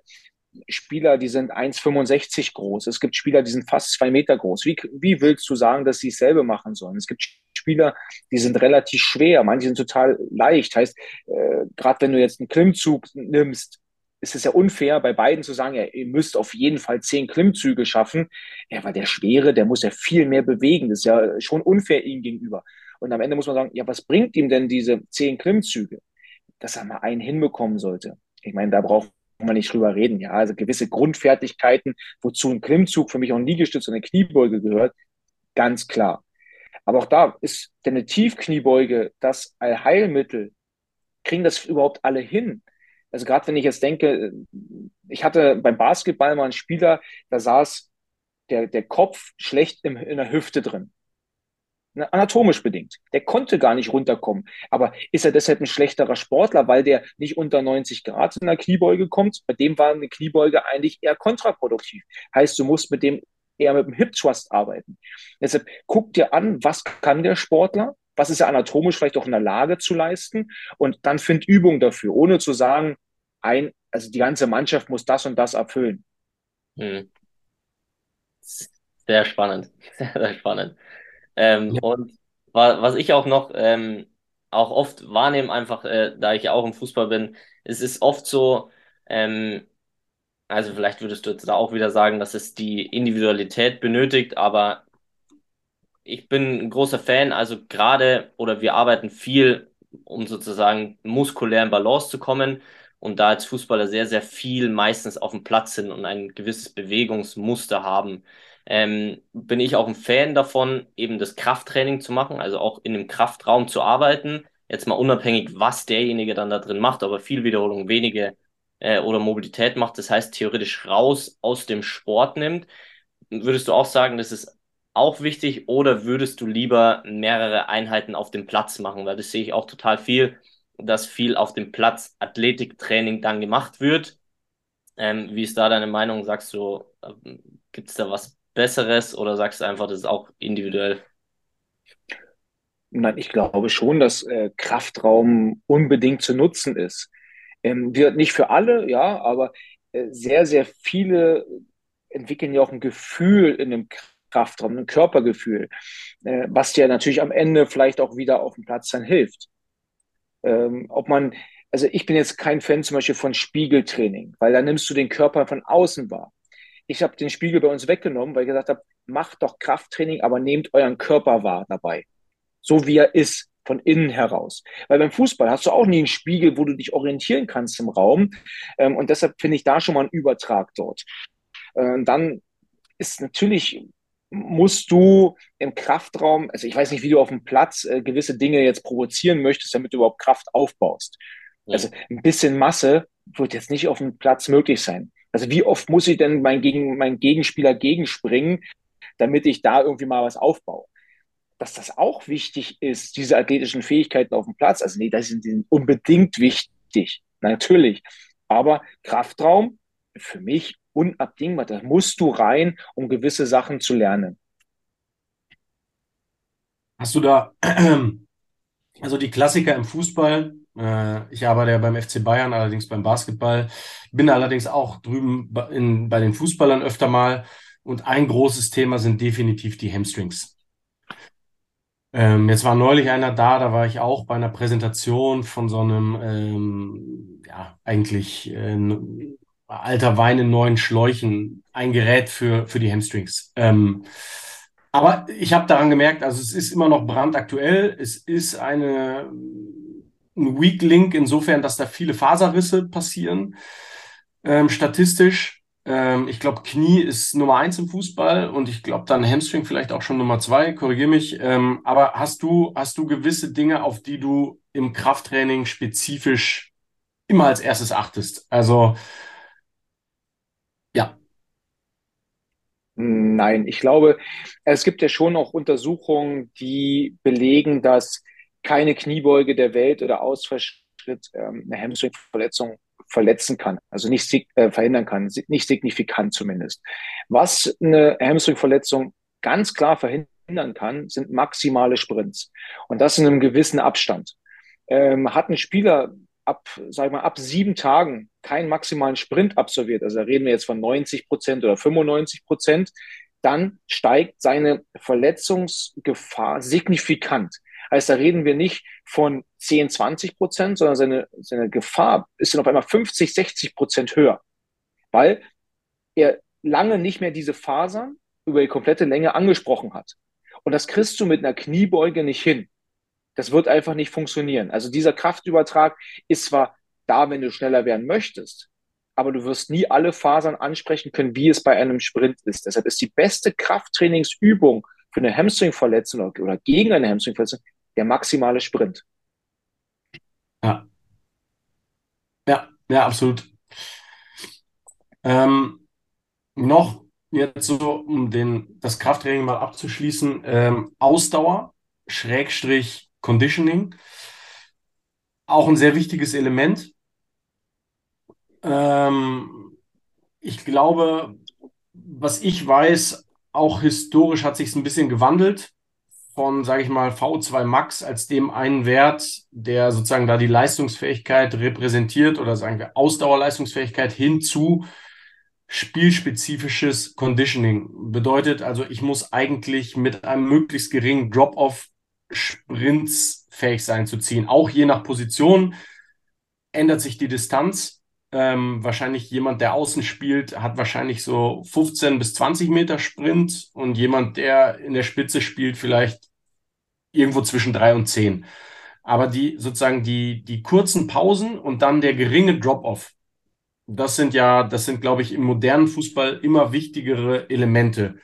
Spieler, die sind 1,65 groß. Es gibt Spieler, die sind fast zwei Meter groß. Wie, wie willst du sagen, dass sie es selber machen sollen? Es gibt Spieler, die sind relativ schwer, manche sind total leicht. Heißt, äh, gerade wenn du jetzt einen Klimmzug nimmst, ist es ja unfair, bei beiden zu sagen, ja, ihr müsst auf jeden Fall zehn Klimmzüge schaffen. Ja, weil der Schwere, der muss ja viel mehr bewegen. Das ist ja schon unfair ihm gegenüber. Und am Ende muss man sagen, ja, was bringt ihm denn diese zehn Klimmzüge? Dass er mal einen hinbekommen sollte. Ich meine, da braucht man nicht drüber reden. Ja, also gewisse Grundfertigkeiten, wozu ein Klimmzug für mich auch ein Liegestütz und eine Kniebeuge gehört, ganz klar. Aber auch da ist denn eine Tiefkniebeuge das Allheilmittel. Kriegen das überhaupt alle hin? Also gerade wenn ich jetzt denke, ich hatte beim Basketball mal einen Spieler, da saß der, der Kopf schlecht im, in der Hüfte drin. Anatomisch bedingt. Der konnte gar nicht runterkommen. Aber ist er deshalb ein schlechterer Sportler, weil der nicht unter 90 Grad in der Kniebeuge kommt? Bei dem war eine Kniebeuge eigentlich eher kontraproduktiv. Heißt, du musst mit dem eher mit dem Hip Thrust arbeiten. Deshalb guck dir an, was kann der Sportler? Was ist er anatomisch vielleicht auch in der Lage zu leisten? Und dann find Übung dafür, ohne zu sagen, ein, also die ganze Mannschaft muss das und das erfüllen. Hm. Sehr spannend. Sehr, sehr spannend. Ähm, ja. Und was ich auch noch ähm, auch oft wahrnehme, einfach äh, da ich auch im Fußball bin, es ist oft so, ähm, also vielleicht würdest du jetzt da auch wieder sagen, dass es die Individualität benötigt, aber ich bin ein großer Fan, also gerade oder wir arbeiten viel, um sozusagen muskulär in Balance zu kommen und da als Fußballer sehr, sehr viel meistens auf dem Platz sind und ein gewisses Bewegungsmuster haben ähm, bin ich auch ein Fan davon, eben das Krafttraining zu machen, also auch in einem Kraftraum zu arbeiten. Jetzt mal unabhängig, was derjenige dann da drin macht, aber viel Wiederholung, wenige äh, oder Mobilität macht, das heißt theoretisch raus aus dem Sport nimmt. Würdest du auch sagen, das ist auch wichtig oder würdest du lieber mehrere Einheiten auf dem Platz machen? Weil das sehe ich auch total viel, dass viel auf dem Platz Athletiktraining dann gemacht wird. Ähm, wie ist da deine Meinung? Sagst du, äh, gibt es da was Besseres oder sagst du einfach, das ist auch individuell? Nein, ich glaube schon, dass äh, Kraftraum unbedingt zu nutzen ist. Ähm, wird nicht für alle, ja, aber äh, sehr, sehr viele entwickeln ja auch ein Gefühl in dem Kraftraum, ein Körpergefühl, äh, was dir natürlich am Ende vielleicht auch wieder auf dem Platz dann hilft. Ähm, ob man, also ich bin jetzt kein Fan zum Beispiel von Spiegeltraining, weil da nimmst du den Körper von außen wahr. Ich habe den Spiegel bei uns weggenommen, weil ich gesagt habe, macht doch Krafttraining, aber nehmt euren Körper wahr dabei. So wie er ist, von innen heraus. Weil beim Fußball hast du auch nie einen Spiegel, wo du dich orientieren kannst im Raum. Ähm, und deshalb finde ich da schon mal einen Übertrag dort. Äh, dann ist natürlich, musst du im Kraftraum, also ich weiß nicht, wie du auf dem Platz äh, gewisse Dinge jetzt provozieren möchtest, damit du überhaupt Kraft aufbaust. Ja. Also ein bisschen Masse wird jetzt nicht auf dem Platz möglich sein. Also wie oft muss ich denn mein, Gegen, mein Gegenspieler gegenspringen, damit ich da irgendwie mal was aufbaue? Dass das auch wichtig ist, diese athletischen Fähigkeiten auf dem Platz. Also nee, das sind unbedingt wichtig, natürlich. Aber Kraftraum für mich unabdingbar. Da musst du rein, um gewisse Sachen zu lernen. Hast du da, also die Klassiker im Fußball, äh, ich arbeite ja beim FC Bayern, allerdings beim Basketball. Bin allerdings auch drüben bei den Fußballern öfter mal. Und ein großes Thema sind definitiv die Hamstrings. Ähm, jetzt war neulich einer da, da war ich auch bei einer Präsentation von so einem, ähm, ja, eigentlich äh, alter Wein in neuen Schläuchen, ein Gerät für, für die Hamstrings. Ähm, aber ich habe daran gemerkt, also es ist immer noch brandaktuell. Es ist eine ein Weak Link insofern, dass da viele Faserrisse passieren. Ähm, statistisch. Ähm, ich glaube, Knie ist Nummer eins im Fußball und ich glaube dann Hamstring vielleicht auch schon Nummer zwei. Korrigiere mich. Ähm, aber hast du hast du gewisse Dinge, auf die du im Krafttraining spezifisch immer als erstes achtest? Also ja. Nein, ich glaube, es gibt ja schon auch Untersuchungen, die belegen, dass keine Kniebeuge der Welt oder Ausfallschritt ähm, eine Hamstringverletzung verletzen kann, also nicht äh, verhindern kann, nicht signifikant zumindest. Was eine Hamstringverletzung ganz klar verhindern kann, sind maximale Sprints und das in einem gewissen Abstand. Ähm, hat ein Spieler ab, sag mal, ab sieben Tagen keinen maximalen Sprint absolviert, also da reden wir jetzt von 90 Prozent oder 95 Prozent, dann steigt seine Verletzungsgefahr signifikant. Heißt, da reden wir nicht von 10, 20 Prozent, sondern seine, seine Gefahr ist dann auf einmal 50, 60 Prozent höher, weil er lange nicht mehr diese Fasern über die komplette Länge angesprochen hat. Und das kriegst du mit einer Kniebeuge nicht hin. Das wird einfach nicht funktionieren. Also dieser Kraftübertrag ist zwar da, wenn du schneller werden möchtest, aber du wirst nie alle Fasern ansprechen können, wie es bei einem Sprint ist. Deshalb ist die beste Krafttrainingsübung für eine Hamstringverletzung oder gegen eine Hamstringverletzung der maximale Sprint. Ja. Ja, ja, absolut. Ähm, noch jetzt so, um den, das Krafttraining mal abzuschließen, ähm, Ausdauer, Schrägstrich Conditioning, auch ein sehr wichtiges Element. Ähm, ich glaube, was ich weiß, auch historisch hat sich es ein bisschen gewandelt von, sage ich mal, V2 Max als dem einen Wert, der sozusagen da die Leistungsfähigkeit repräsentiert oder sagen wir Ausdauerleistungsfähigkeit hin zu spielspezifisches Conditioning. Bedeutet also, ich muss eigentlich mit einem möglichst geringen Drop-off Sprints fähig sein zu ziehen. Auch je nach Position ändert sich die Distanz. Ähm, wahrscheinlich jemand, der außen spielt, hat wahrscheinlich so 15 bis 20 Meter Sprint und jemand, der in der Spitze spielt, vielleicht irgendwo zwischen drei und zehn. Aber die sozusagen die, die kurzen Pausen und dann der geringe Drop-off, das sind ja, das sind, glaube ich, im modernen Fußball immer wichtigere Elemente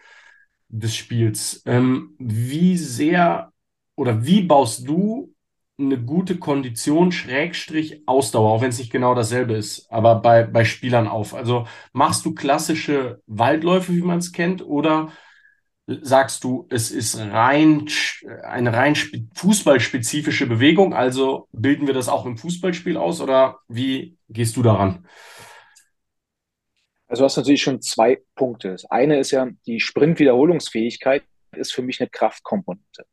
des Spiels. Ähm, wie sehr oder wie baust du eine gute Kondition, Schrägstrich, Ausdauer, auch wenn es nicht genau dasselbe ist, aber bei, bei Spielern auf? Also machst du klassische Waldläufe, wie man es kennt, oder sagst du, es ist rein eine rein fußballspezifische Bewegung, also bilden wir das auch im Fußballspiel aus oder wie gehst du daran? Also du hast natürlich schon zwei Punkte. Das eine ist ja, die Sprintwiederholungsfähigkeit ist für mich eine Kraftkomponente.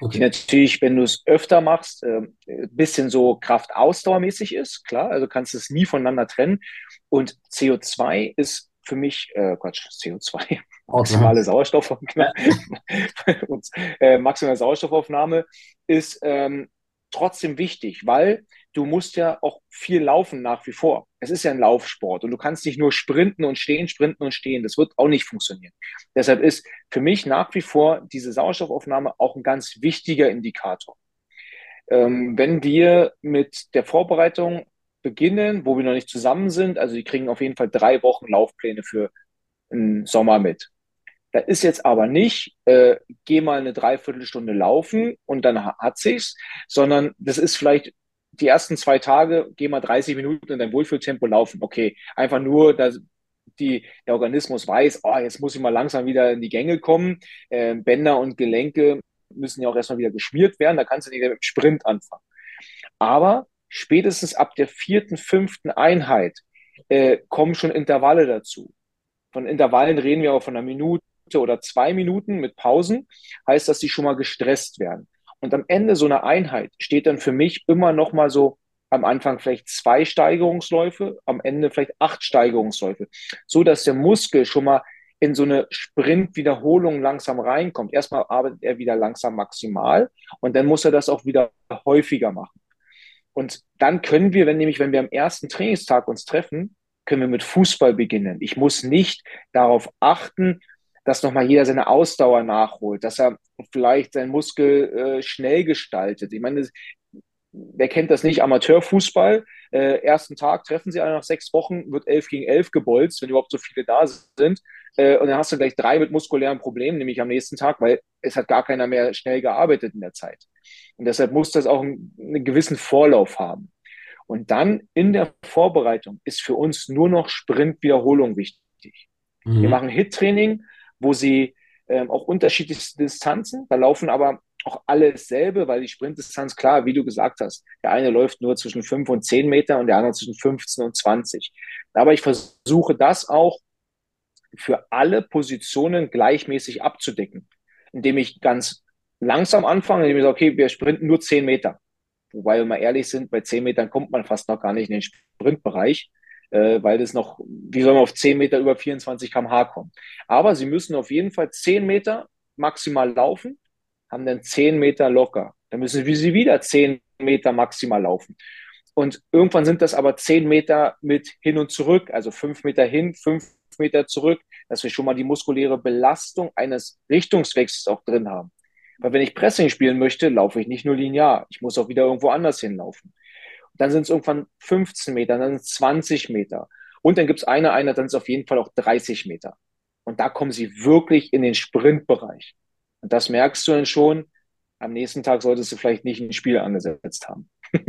Okay. Die natürlich, wenn du es öfter machst, äh, ein bisschen so Kraftausdauermäßig ist, klar, also kannst du es nie voneinander trennen. Und CO2 ist für mich, äh, Quatsch, CO2, maximale Sauerstoffaufnahme, und, äh, maximale Sauerstoffaufnahme ist ähm, trotzdem wichtig, weil du musst ja auch viel laufen nach wie vor. Es ist ja ein Laufsport und du kannst nicht nur sprinten und stehen, sprinten und stehen. Das wird auch nicht funktionieren. Deshalb ist für mich nach wie vor diese Sauerstoffaufnahme auch ein ganz wichtiger Indikator. Ähm, wenn wir mit der Vorbereitung beginnen, wo wir noch nicht zusammen sind, also die kriegen auf jeden Fall drei Wochen Laufpläne für den Sommer mit. Da ist jetzt aber nicht, äh, geh mal eine Dreiviertelstunde laufen und dann hat sich's, sondern das ist vielleicht die ersten zwei Tage, geh mal 30 Minuten in dein Wohlfühltempo laufen. Okay, einfach nur, dass die, der Organismus weiß, oh, jetzt muss ich mal langsam wieder in die Gänge kommen. Äh, Bänder und Gelenke müssen ja auch erstmal wieder geschmiert werden. Da kannst du nicht mit dem Sprint anfangen. Aber spätestens ab der vierten, fünften Einheit äh, kommen schon Intervalle dazu. Von Intervallen reden wir auch von einer Minute oder zwei Minuten mit Pausen. Heißt, dass die schon mal gestresst werden. Und am Ende so einer Einheit steht dann für mich immer noch mal so am Anfang vielleicht zwei Steigerungsläufe, am Ende vielleicht acht Steigerungsläufe, so dass der Muskel schon mal in so eine Sprintwiederholung langsam reinkommt. Erstmal arbeitet er wieder langsam maximal und dann muss er das auch wieder häufiger machen. Und dann können wir, wenn nämlich, wenn wir am ersten Trainingstag uns treffen, können wir mit Fußball beginnen. Ich muss nicht darauf achten, dass nochmal jeder seine Ausdauer nachholt, dass er vielleicht seinen Muskel äh, schnell gestaltet. Ich meine, wer kennt das nicht? Amateurfußball. Äh, ersten Tag treffen sie alle nach sechs Wochen, wird elf gegen elf gebolzt, wenn überhaupt so viele da sind. Äh, und dann hast du gleich drei mit muskulären Problemen, nämlich am nächsten Tag, weil es hat gar keiner mehr schnell gearbeitet in der Zeit. Und deshalb muss das auch einen, einen gewissen Vorlauf haben. Und dann in der Vorbereitung ist für uns nur noch Sprintwiederholung wichtig. Mhm. Wir machen Hit-Training, wo sie ähm, auch unterschiedliche Distanzen, da laufen aber auch alle dasselbe, weil die Sprintdistanz, klar, wie du gesagt hast, der eine läuft nur zwischen 5 und 10 Meter und der andere zwischen 15 und 20. Aber ich versuche das auch für alle Positionen gleichmäßig abzudecken, indem ich ganz langsam anfange, indem ich sage, okay, wir sprinten nur 10 Meter. Wobei wir mal ehrlich sind, bei 10 Metern kommt man fast noch gar nicht in den Sprintbereich äh, weil das noch, wie soll man auf 10 Meter über 24 km/h kommen. Aber sie müssen auf jeden Fall 10 Meter maximal laufen, haben dann 10 Meter locker. Dann müssen sie wieder 10 Meter maximal laufen. Und irgendwann sind das aber 10 Meter mit hin und zurück, also 5 Meter hin, 5 Meter zurück, dass wir schon mal die muskuläre Belastung eines Richtungswechsels auch drin haben. Weil wenn ich Pressing spielen möchte, laufe ich nicht nur linear. Ich muss auch wieder irgendwo anders hinlaufen dann sind es irgendwann 15 Meter, dann sind es 20 Meter. Und dann gibt es eine Einheit, dann ist es auf jeden Fall auch 30 Meter. Und da kommen sie wirklich in den Sprintbereich. Und das merkst du dann schon. Am nächsten Tag solltest du vielleicht nicht ein Spiel angesetzt haben.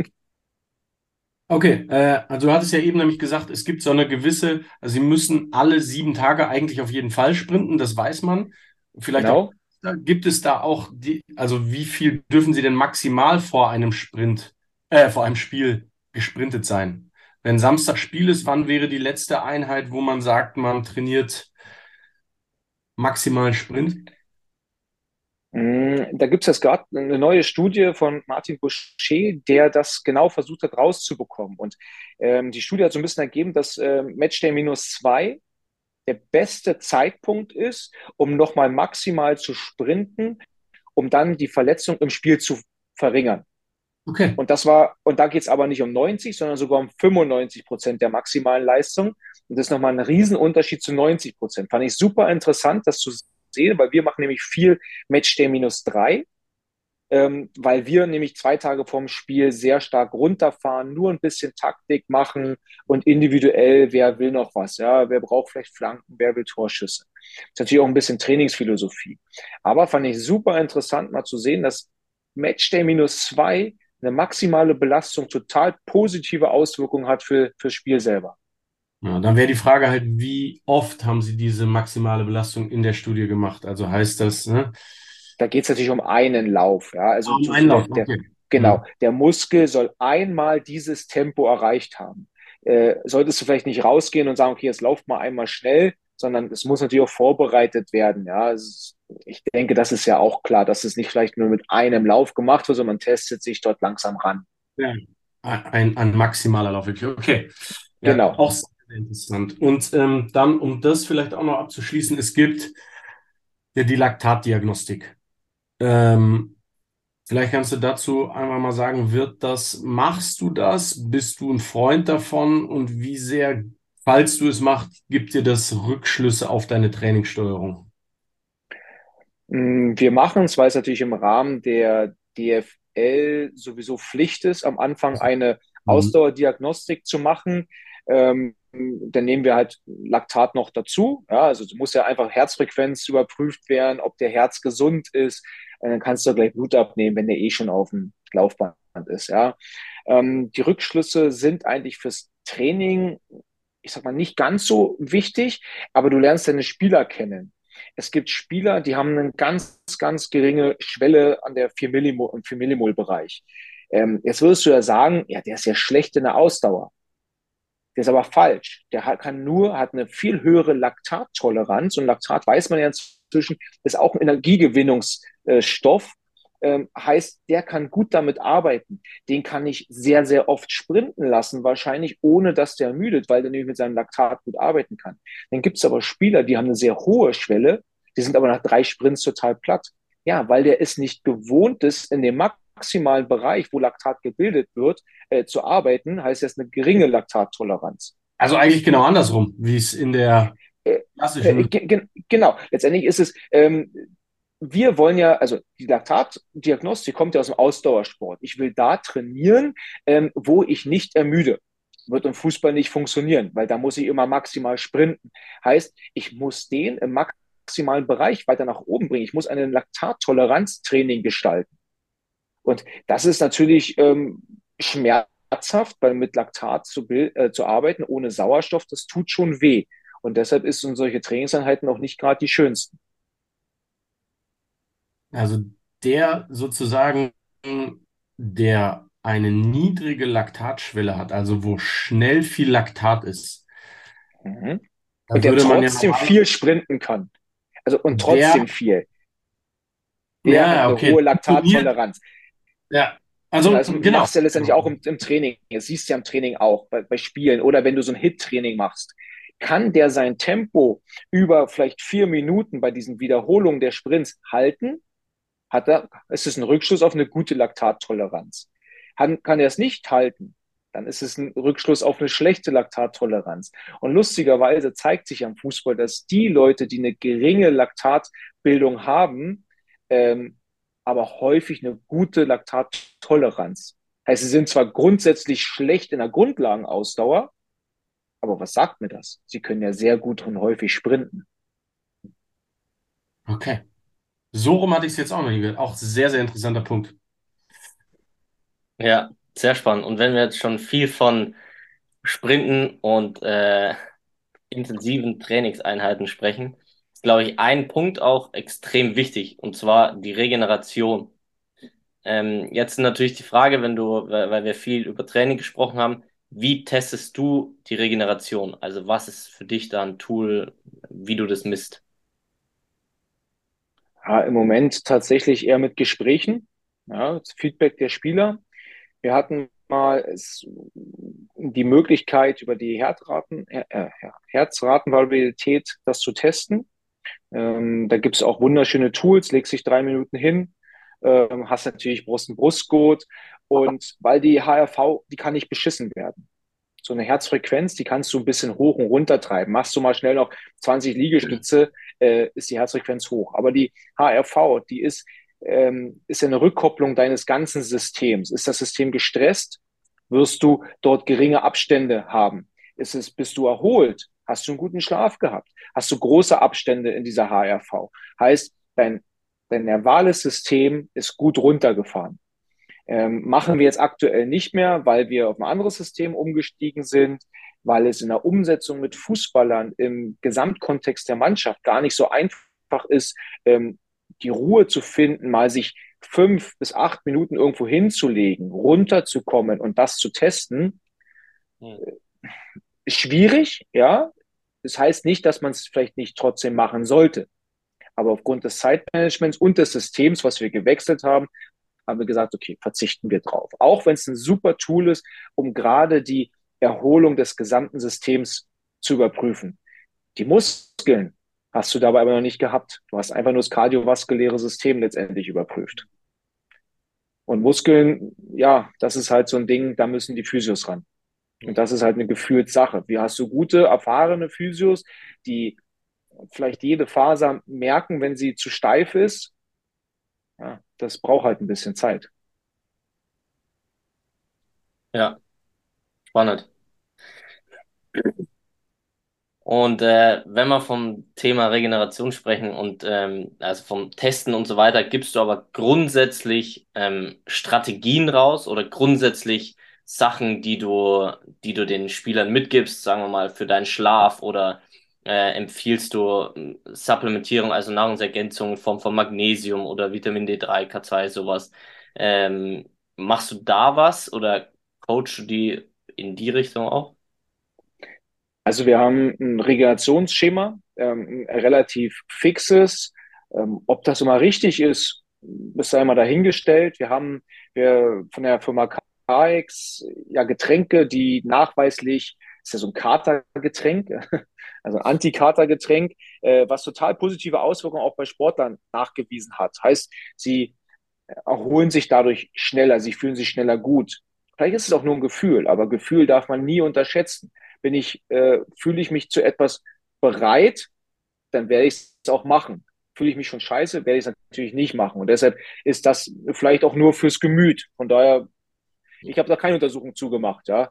Okay, äh, also du hattest ja eben nämlich gesagt, es gibt so eine gewisse, also sie müssen alle sieben Tage eigentlich auf jeden Fall sprinten, das weiß man. Vielleicht auch, Genau. gibt es da auch die, also wie viel dürfen sie denn maximal vor einem Sprint, äh, vor einem Spiel gesprintet sein? Wenn Samstag Spiel ist, wann wäre die letzte Einheit, wo man sagt, man trainiert maximalen Sprint? Mm, Da gibt es jetzt gerade eine neue Studie von Martin Boucher, der das genau versucht hat rauszubekommen. Und ähm, die Studie hat so ein bisschen ergeben, dass ähm, Matchday minus zwei der beste Zeitpunkt ist, um nochmal maximal zu sprinten, um dann die Verletzung im Spiel zu verringern. Okay. Und das war, und da geht es aber nicht um 90, sondern sogar um 95 Prozent der maximalen Leistung. Und das ist nochmal ein Riesenunterschied zu 90 Prozent. Fand ich super interessant, das zu sehen, weil wir machen nämlich viel Matchday minus drei, ähm, weil wir nämlich zwei Tage vorm Spiel sehr stark runterfahren, nur ein bisschen Taktik machen und individuell, wer will noch was, ja, wer braucht vielleicht Flanken, wer will Torschüsse. Ist natürlich auch ein bisschen Trainingsphilosophie. Aber fand ich super interessant mal zu sehen, dass Matchday minus zwei eine maximale Belastung total positive Auswirkungen hat für, fürs Spiel selber. Ja, dann wäre die Frage halt, wie oft haben Sie diese maximale Belastung in der Studie gemacht? Also heißt das, ne? Da geht es natürlich um einen Lauf. Ja? Also Um so Einlauf, der, okay. genau, Hm. der Muskel soll einmal dieses Tempo erreicht haben. Äh, solltest du vielleicht nicht rausgehen und sagen, okay, jetzt lauf mal einmal schnell, sondern es muss natürlich auch vorbereitet werden. Ja? Es ist, ich denke, das ist ja auch klar, dass es nicht vielleicht nur mit einem Lauf gemacht wird, sondern man testet sich dort langsam ran. Ja. Ein, ein maximaler Lauf, wirklich. Okay. Ja, Genau. auch sehr interessant. Und ähm, dann, um das vielleicht auch noch abzuschließen, es gibt ja die Laktatdiagnostik. Ähm, vielleicht kannst du dazu einmal mal sagen, wird das, machst du das? Bist du ein Freund davon? Und wie sehr, falls du es machst, gibt dir das Rückschlüsse auf deine Trainingssteuerung? Mm, Wir machen es, weil es natürlich im Rahmen der DFL sowieso Pflicht ist, am Anfang eine Mhm. Ausdauerdiagnostik zu machen. Ähm, dann nehmen wir halt Laktat noch dazu. Ja, also es muss ja einfach Herzfrequenz überprüft werden, ob der Herz gesund ist. Und dann kannst du gleich Blut abnehmen, wenn der eh schon auf dem Laufband ist. Ja, ähm, die Rückschlüsse sind eigentlich fürs Training, ich sag mal, nicht ganz so wichtig, aber du lernst deine Spieler kennen. Es gibt Spieler, die haben eine ganz, ganz geringe Schwelle an der 4 Millimol, im 4 Millimol-Bereich. Ähm, jetzt würdest du ja sagen, ja, der ist ja schlecht in der Ausdauer. Der ist aber falsch. Der hat, kann nur, hat eine viel höhere Laktattoleranz und Laktat weiß man ja inzwischen, ist auch ein Energiegewinnungsstoff. Ähm, heißt, der kann gut damit arbeiten. Den kann ich sehr, sehr oft sprinten lassen, wahrscheinlich ohne dass der ermüdet, weil der nämlich mit seinem Laktat gut arbeiten kann. Dann gibt es aber Spieler, die haben eine sehr hohe Schwelle, die sind aber nach drei Sprints total platt. Ja, weil der es nicht gewohnt ist, in dem maximalen Bereich, wo Laktat gebildet wird, äh, zu arbeiten, heißt das eine geringe Laktattoleranz. Also eigentlich genau andersrum, wie es in der Äh, äh, klassischen. ge ge genau, letztendlich ist es, ähm, wir wollen ja, also die Laktatdiagnostik kommt ja aus dem Ausdauersport. Ich will da trainieren, ähm, wo ich nicht ermüde. Wird im Fußball nicht funktionieren, weil da muss ich immer maximal sprinten. Heißt, ich muss den im maximalen Bereich weiter nach oben bringen. Ich muss einen Laktattoleranztraining gestalten. Und das ist natürlich ähm, schmerzhaft, weil mit Laktat zu, äh, zu arbeiten ohne Sauerstoff, das tut schon weh. Und deshalb ist sind solche Trainingseinheiten auch nicht gerade die schönsten. Also der sozusagen, der eine niedrige Laktatschwelle hat, also wo schnell viel Laktat ist, Mhm. Und der ja trotzdem normal, viel sprinten kann. Also und trotzdem der, viel. Der ja, hat eine hohe okay, trainiert, Laktattoleranz. ja, also du genau, machst ja letztendlich auch im, im Training. Das siehst du ja im Training auch, bei, bei Spielen oder wenn du so ein Hit-Training machst. Kann der sein Tempo über vielleicht vier Minuten bei diesen Wiederholungen der Sprints halten? Hat er, ist es ein Rückschluss auf eine gute Laktattoleranz. Kann, kann er es nicht halten, dann ist es ein Rückschluss auf eine schlechte Laktattoleranz. Und lustigerweise zeigt sich am Fußball, dass die Leute, die eine geringe Laktatbildung haben, ähm, aber häufig eine gute Laktattoleranz. Heißt, sie sind zwar grundsätzlich schlecht in der Grundlagenausdauer, aber was sagt mir das? Sie können ja sehr gut und häufig sprinten. Okay. So rum hatte ich es jetzt auch noch nie gehört. Auch sehr, sehr interessanter Punkt. Ja, Sehr spannend. Und wenn wir jetzt schon viel von Sprinten und äh, intensiven Trainingseinheiten sprechen, ist, glaube ich, ein Punkt auch extrem wichtig, und zwar die Regeneration. Ähm, jetzt natürlich die Frage, wenn du, weil, wir viel über Training gesprochen haben, wie testest du die Regeneration? Also was ist für dich da ein Tool, wie du das misst? Ja, im Moment tatsächlich eher mit Gesprächen, ja, Feedback der Spieler. Wir hatten mal die Möglichkeit, über die Herzraten, äh, Herzratenvariabilität das zu testen. Ähm, da gibt es auch wunderschöne Tools, legst dich drei Minuten hin, ähm, hast natürlich Brust- und Brustgurt und weil die HRV, die kann nicht beschissen werden. So eine Herzfrequenz, die kannst du ein bisschen hoch und runter treiben. Machst du mal schnell noch 20 Liegestütze, äh, ist die Herzfrequenz hoch. Aber die HRV, die ist, ähm, ist eine Rückkopplung deines ganzen Systems. Ist das System gestresst, wirst du dort geringe Abstände haben. Ist es, bist du erholt? Hast du einen guten Schlaf gehabt? Hast du große Abstände in dieser HRV? Heißt, dein, dein nervales System ist gut runtergefahren. Ähm, machen wir jetzt aktuell nicht mehr, weil wir auf ein anderes System umgestiegen sind, weil es in der Umsetzung mit Fußballern im Gesamtkontext der Mannschaft gar nicht so einfach ist, ähm, die Ruhe zu finden, mal sich fünf bis acht Minuten irgendwo hinzulegen, runterzukommen und das zu testen. Hm. Schwierig, ja. Das heißt nicht, dass man es vielleicht nicht trotzdem machen sollte. Aber aufgrund des Zeitmanagements und des Systems, was wir gewechselt haben, haben wir gesagt, okay, verzichten wir drauf. Auch wenn es ein super Tool ist, um gerade die Erholung des gesamten Systems zu überprüfen. Die Muskeln hast du dabei aber noch nicht gehabt. Du hast einfach nur das kardiovaskuläre System letztendlich überprüft. Und Muskeln, ja, das ist halt so ein Ding, da müssen die Physios ran. Und das ist halt eine Gefühlssache. Wie hast du gute, erfahrene Physios, die vielleicht jede Faser merken, wenn sie zu steif ist ja, das braucht halt ein bisschen Zeit. Ja, spannend. Und äh, wenn wir vom Thema Regeneration sprechen und ähm, also vom Testen und so weiter, gibst du aber grundsätzlich ähm, Strategien raus oder grundsätzlich Sachen, die du, die du den Spielern mitgibst, sagen wir mal, für deinen Schlaf oder äh, empfiehlst du äh, Supplementierung, also Nahrungsergänzung in Form von Magnesium oder Vitamin D3, K2, sowas. Ähm, machst du da was oder coachst du die in die Richtung auch? Also wir haben ein Regenerationsschema, ähm, ein relativ fixes. Ähm, ob das immer richtig ist, ist da immer dahingestellt. Wir haben wir von der Firma KX ja Getränke, die nachweislich ist ja so ein Katergetränk, also ein Anti-Katergetränk, äh, was total positive Auswirkungen auch bei Sportlern nachgewiesen hat. Heißt, sie erholen sich dadurch schneller, sie fühlen sich schneller gut. Vielleicht ist es auch nur ein Gefühl, aber Gefühl darf man nie unterschätzen. Bin ich, äh, fühle ich mich zu etwas bereit, dann werde ich es auch machen. Fühle ich mich schon scheiße, werde ich es natürlich nicht machen. Und deshalb ist das vielleicht auch nur fürs Gemüt. Von daher, ich habe da keine Untersuchung zugemacht, ja.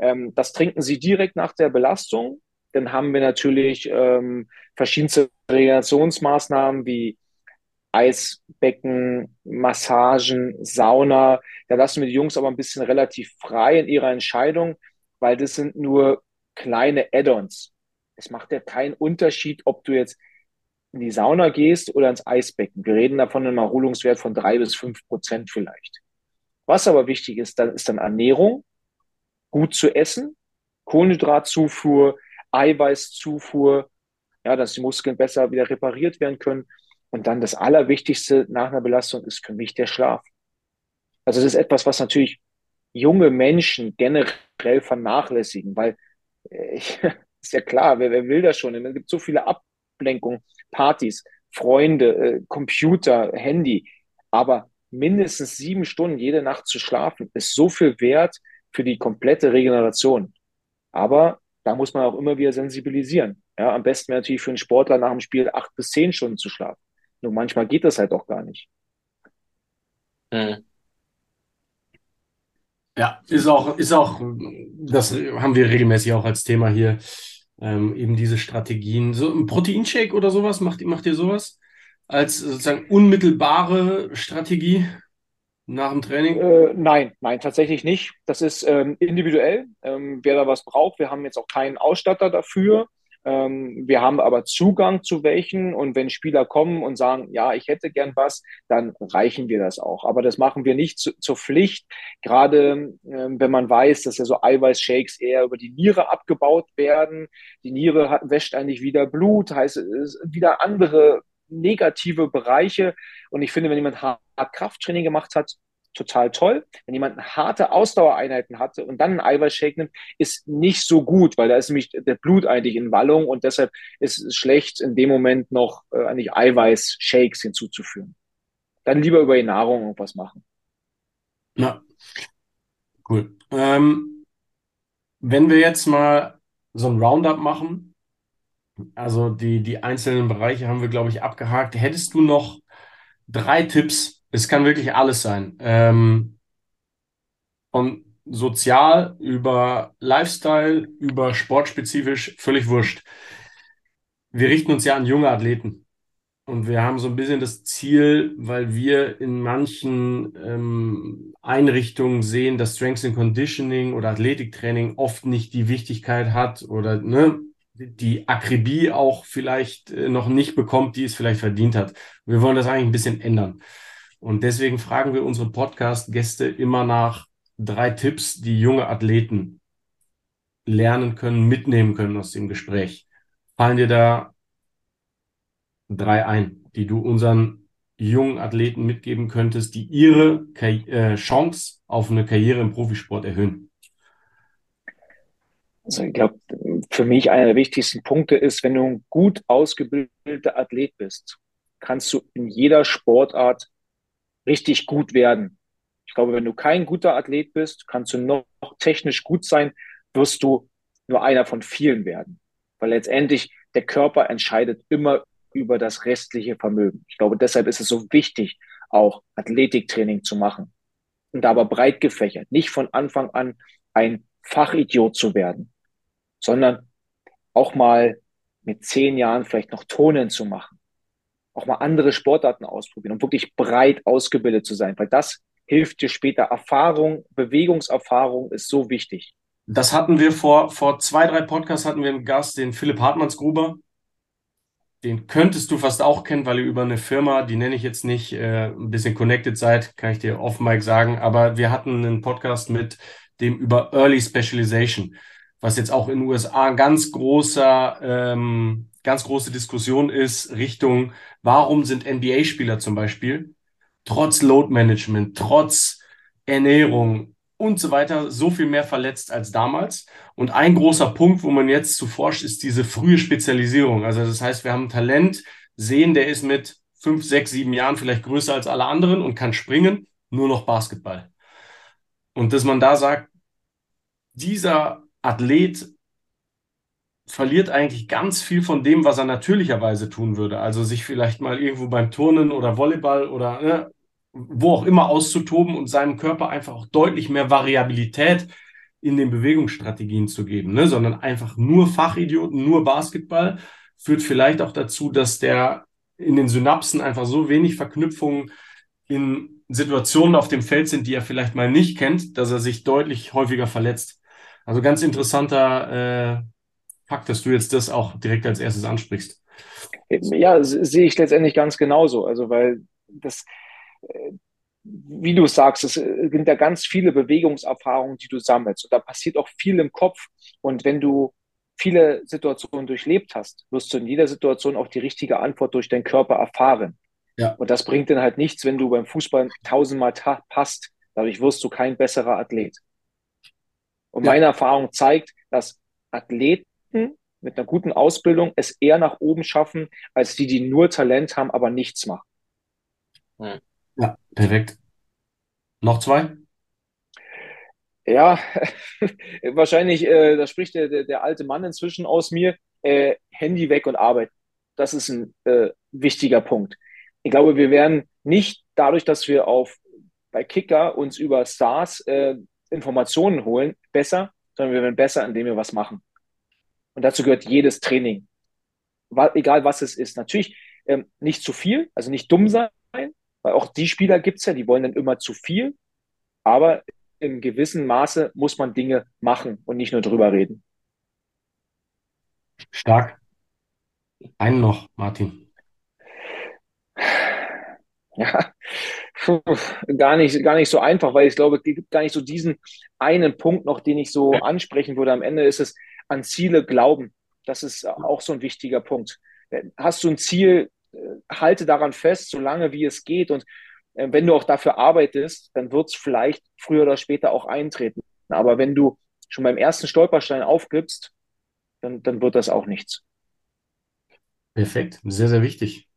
Ähm, das trinken sie direkt nach der Belastung. Dann haben wir natürlich ähm, verschiedenste Regenerationsmaßnahmen wie Eisbecken, Massagen, Sauna. Da lassen wir die Jungs aber ein bisschen relativ frei in ihrer Entscheidung, weil das sind nur kleine Add-ons. Es macht ja keinen Unterschied, ob du jetzt in die Sauna gehst oder ins Eisbecken. Wir reden davon einem Erholungswert von drei bis fünf Prozent vielleicht. Was aber wichtig ist, dann ist dann Ernährung gut zu essen, Kohlenhydratzufuhr, Eiweißzufuhr, ja, dass die Muskeln besser wieder repariert werden können. Und dann das Allerwichtigste nach einer Belastung ist für mich der Schlaf. Also das ist etwas, was natürlich junge Menschen generell vernachlässigen, weil äh, ist ja klar, wer, wer will das schon? Es gibt so viele Ablenkungen, Partys, Freunde, äh, Computer, Handy. Aber mindestens sieben Stunden jede Nacht zu schlafen ist so viel wert, für die komplette Regeneration. Aber da muss man auch immer wieder sensibilisieren. Ja, am besten wäre natürlich für einen Sportler nach dem Spiel acht bis zehn Stunden zu schlafen. Nur manchmal geht das halt auch gar nicht. Mhm. Ja, ist auch, ist auch, das haben wir regelmäßig auch als Thema hier, ähm, eben diese Strategien. So ein Proteinshake oder sowas, macht, macht ihr sowas? Als sozusagen unmittelbare Strategie? nach dem Training? Äh, nein, nein, tatsächlich nicht. Das ist ähm, individuell, ähm, wer da was braucht. Wir haben jetzt auch keinen Ausstatter dafür. Ähm, wir haben aber Zugang zu welchen und wenn Spieler kommen und sagen, ja, ich hätte gern was, dann reichen wir das auch. Aber das machen wir nicht zu, zur Pflicht, gerade ähm, wenn man weiß, dass ja so Eiweißshakes eher über die Niere abgebaut werden. Die Niere hat, wäscht eigentlich wieder Blut, heißt wieder andere negative Bereiche. Und ich finde, wenn jemand hart Krafttraining gemacht hat, total toll. Wenn jemand harte Ausdauereinheiten hatte und dann einen Eiweißshake nimmt, ist nicht so gut, weil da ist nämlich der Blut eigentlich in Wallung und deshalb ist es schlecht, in dem Moment noch äh, eigentlich Eiweißshakes hinzuzuführen. Dann lieber über die Nahrung irgendwas machen. Na, cool. Ähm, wenn wir jetzt mal so ein Roundup machen, also die, die einzelnen Bereiche haben wir, glaube ich, abgehakt. Hättest du noch drei Tipps, es kann wirklich alles sein. Ähm, von sozial über Lifestyle, über sportspezifisch, völlig wurscht. Wir richten uns ja an junge Athleten. Und wir haben so ein bisschen das Ziel, weil wir in manchen ähm, Einrichtungen sehen, dass Strength and Conditioning oder Athletiktraining oft nicht die Wichtigkeit hat oder ne, die Akribie auch vielleicht äh, noch nicht bekommt, die es vielleicht verdient hat. Wir wollen das eigentlich ein bisschen ändern. Und deswegen fragen wir unsere Podcast-Gäste immer nach drei Tipps, die junge Athleten lernen können, mitnehmen können aus dem Gespräch. Fallen dir da drei ein, die du unseren jungen Athleten mitgeben könntest, die ihre äh, Chance auf eine Karriere im Profisport erhöhen? Also ich glaube, für mich einer der wichtigsten Punkte ist, wenn du ein gut ausgebildeter Athlet bist, kannst du in jeder Sportart richtig gut werden. Ich glaube, wenn du kein guter Athlet bist, kannst du noch technisch gut sein, wirst du nur einer von vielen werden. Weil letztendlich der Körper entscheidet immer über das restliche Vermögen. Ich glaube, deshalb ist es so wichtig, auch Athletiktraining zu machen. Und aber breit gefächert, nicht von Anfang an ein Fachidiot zu werden, sondern auch mal mit zehn Jahren vielleicht noch Tonen zu machen auch mal andere Sportarten ausprobieren und wirklich breit ausgebildet zu sein, weil das hilft dir später. Erfahrung, Bewegungserfahrung ist so wichtig. Das hatten wir vor, vor zwei, drei Podcasts hatten wir einen Gast, den Philipp Hartmannsgruber. Den könntest du fast auch kennen, weil ihr über eine Firma, die nenne ich jetzt nicht, äh, ein bisschen connected seid, kann ich dir off Mike sagen. Aber wir hatten einen Podcast mit dem über Early Specialization, was jetzt auch in den USA ein ganz großer ähm, ganz große Diskussion ist Richtung, warum sind NBA-Spieler zum Beispiel trotz Load Management, trotz Ernährung und so weiter so viel mehr verletzt als damals. Und ein großer Punkt, wo man jetzt zu forscht, ist diese frühe Spezialisierung. Also das heißt, wir haben Talent, sehen, der ist mit fünf, sechs, sieben Jahren vielleicht größer als alle anderen und kann springen, nur noch Basketball. Und dass man da sagt, dieser Athlet verliert eigentlich ganz viel von dem, was er natürlicherweise tun würde. Also sich vielleicht mal irgendwo beim Turnen oder Volleyball oder ne, wo auch immer auszutoben und seinem Körper einfach auch deutlich mehr Variabilität in den Bewegungsstrategien zu geben, ne? sondern einfach nur Fachidioten, nur Basketball führt vielleicht auch dazu, dass der in den Synapsen einfach so wenig Verknüpfungen in Situationen auf dem Feld sind, die er vielleicht mal nicht kennt, dass er sich deutlich häufiger verletzt. Also ganz interessanter äh, Fakt, dass du jetzt das auch direkt als erstes ansprichst. Ja, sehe ich letztendlich ganz genauso. Also, weil das, äh, wie du sagst, es äh, sind ja ganz viele Bewegungserfahrungen, die du sammelst. Und da passiert auch viel im Kopf. Und wenn du viele Situationen durchlebt hast, wirst du in jeder Situation auch die richtige Antwort durch deinen Körper erfahren. Ja. Und das bringt dann halt nichts, wenn du beim Fußball tausendmal passt. Dadurch wirst du kein besserer Athlet. Und ja. meine Erfahrung zeigt, dass Athleten mit einer guten Ausbildung es eher nach oben schaffen, als die, die nur Talent haben, aber nichts machen. Ja, perfekt. Noch zwei? Ja, wahrscheinlich, äh, da spricht der, der, der, alte Mann inzwischen aus mir, äh, Handy weg und Arbeit. Das ist ein äh, wichtiger Punkt. Ich glaube, wir werden nicht dadurch, dass wir auf bei Kicker uns über Stars äh, Informationen holen, besser, sondern wir werden besser, indem wir was machen. Und dazu gehört jedes Training. Egal was es ist. Natürlich ähm, nicht zu viel, also nicht dumm sein, Weil auch die Spieler gibt es ja, die wollen dann immer zu viel, aber in gewissem Maße muss man Dinge machen und nicht nur drüber reden. Stark. Einen noch, Martin. Ja, gar nicht, gar nicht so einfach, weil ich glaube, es gibt gar nicht so diesen einen Punkt noch, den ich so ansprechen würde. Am Ende ist es an Ziele glauben. Das ist auch so ein wichtiger Punkt. Hast du ein Ziel, äh, halte daran fest, solange wie es geht. Und äh, wenn du auch dafür arbeitest, dann wird es vielleicht früher oder später auch eintreten. Aber wenn du schon beim ersten Stolperstein aufgibst, dann, dann wird das auch nichts. Perfekt, sehr, sehr wichtig.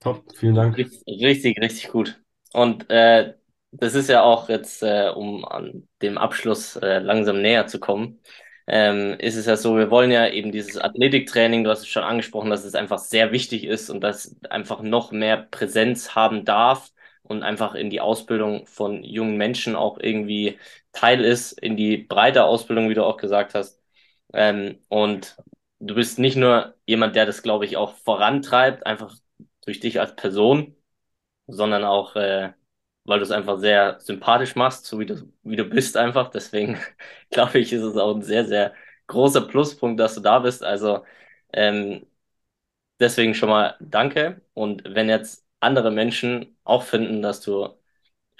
Top, vielen Dank. Richtig, richtig gut. Und äh, das ist ja auch jetzt, äh, um an dem Abschluss äh, langsam näher zu kommen, ähm, ist es ja so, wir wollen ja eben dieses Athletiktraining, du hast es schon angesprochen, dass es einfach sehr wichtig ist und dass einfach noch mehr Präsenz haben darf und einfach in die Ausbildung von jungen Menschen auch irgendwie Teil ist, in die breite Ausbildung, wie du auch gesagt hast. Ähm, und du bist nicht nur jemand, der das, glaube ich, auch vorantreibt, einfach durch dich als Person, sondern auch, äh, weil du es einfach sehr sympathisch machst, so wie du, wie du bist einfach. Deswegen glaube ich, ist es auch ein sehr, sehr großer Pluspunkt, dass du da bist. Also ähm, deswegen schon mal danke. Und wenn jetzt andere Menschen auch finden, dass du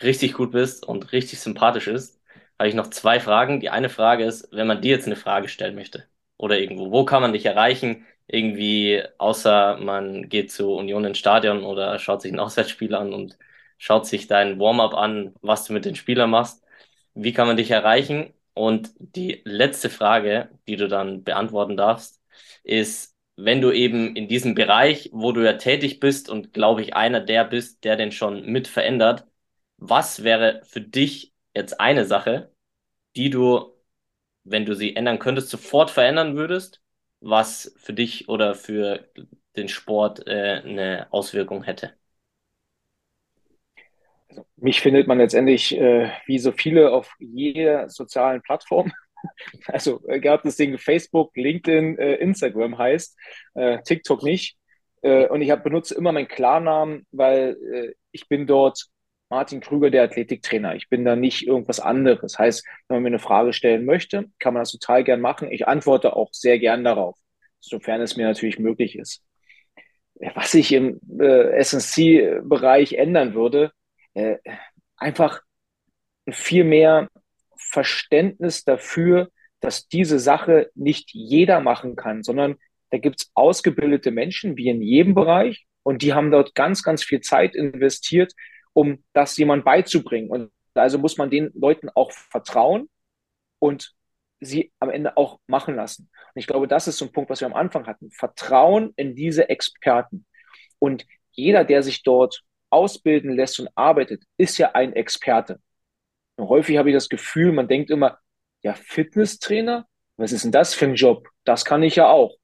richtig gut bist und richtig sympathisch ist, habe ich noch zwei Fragen. Die eine Frage ist, wenn man dir jetzt eine Frage stellen möchte oder irgendwo, wo kann man dich erreichen? Irgendwie, außer man geht zu Union ins Stadion oder schaut sich ein Auswärtsspiel an und schaut sich dein Warm-up an, was du mit den Spielern machst. Wie kann man dich erreichen? Und die letzte Frage, die du dann beantworten darfst, ist, wenn du eben in diesem Bereich, wo du ja tätig bist und glaube ich einer der bist, der den schon mit verändert, was wäre für dich jetzt eine Sache, die du, wenn du sie ändern könntest, sofort verändern würdest, was für dich oder für den Sport äh, eine Auswirkung hätte? Also, mich findet man letztendlich äh, wie so viele auf jeder sozialen Plattform. Also äh, gab das Ding Facebook, LinkedIn, äh, Instagram heißt, äh, TikTok nicht. Äh, und ich hab, benutze immer meinen Klarnamen, weil äh, ich bin dort Martin Krüger, der Athletiktrainer. Ich bin da nicht irgendwas anderes. Heißt, wenn man mir eine Frage stellen möchte, kann man das total gern machen. Ich antworte auch sehr gern darauf, sofern es mir natürlich möglich ist. Was ich im äh, SNC-Bereich ändern würde, äh, einfach viel mehr Verständnis dafür, dass diese Sache nicht jeder machen kann, sondern da gibt es ausgebildete Menschen, wie in jedem Bereich, und die haben dort ganz, ganz viel Zeit investiert, um das jemand beizubringen. Und also muss man den Leuten auch vertrauen und sie am Ende auch machen lassen. Und ich glaube, das ist so ein Punkt, was wir am Anfang hatten. Vertrauen in diese Experten. Und jeder, der sich dort ausbilden lässt und arbeitet, ist ja ein Experte. Und häufig habe ich das Gefühl, man denkt immer, ja, Fitnesstrainer, was ist denn das für ein Job? Das kann ich ja auch.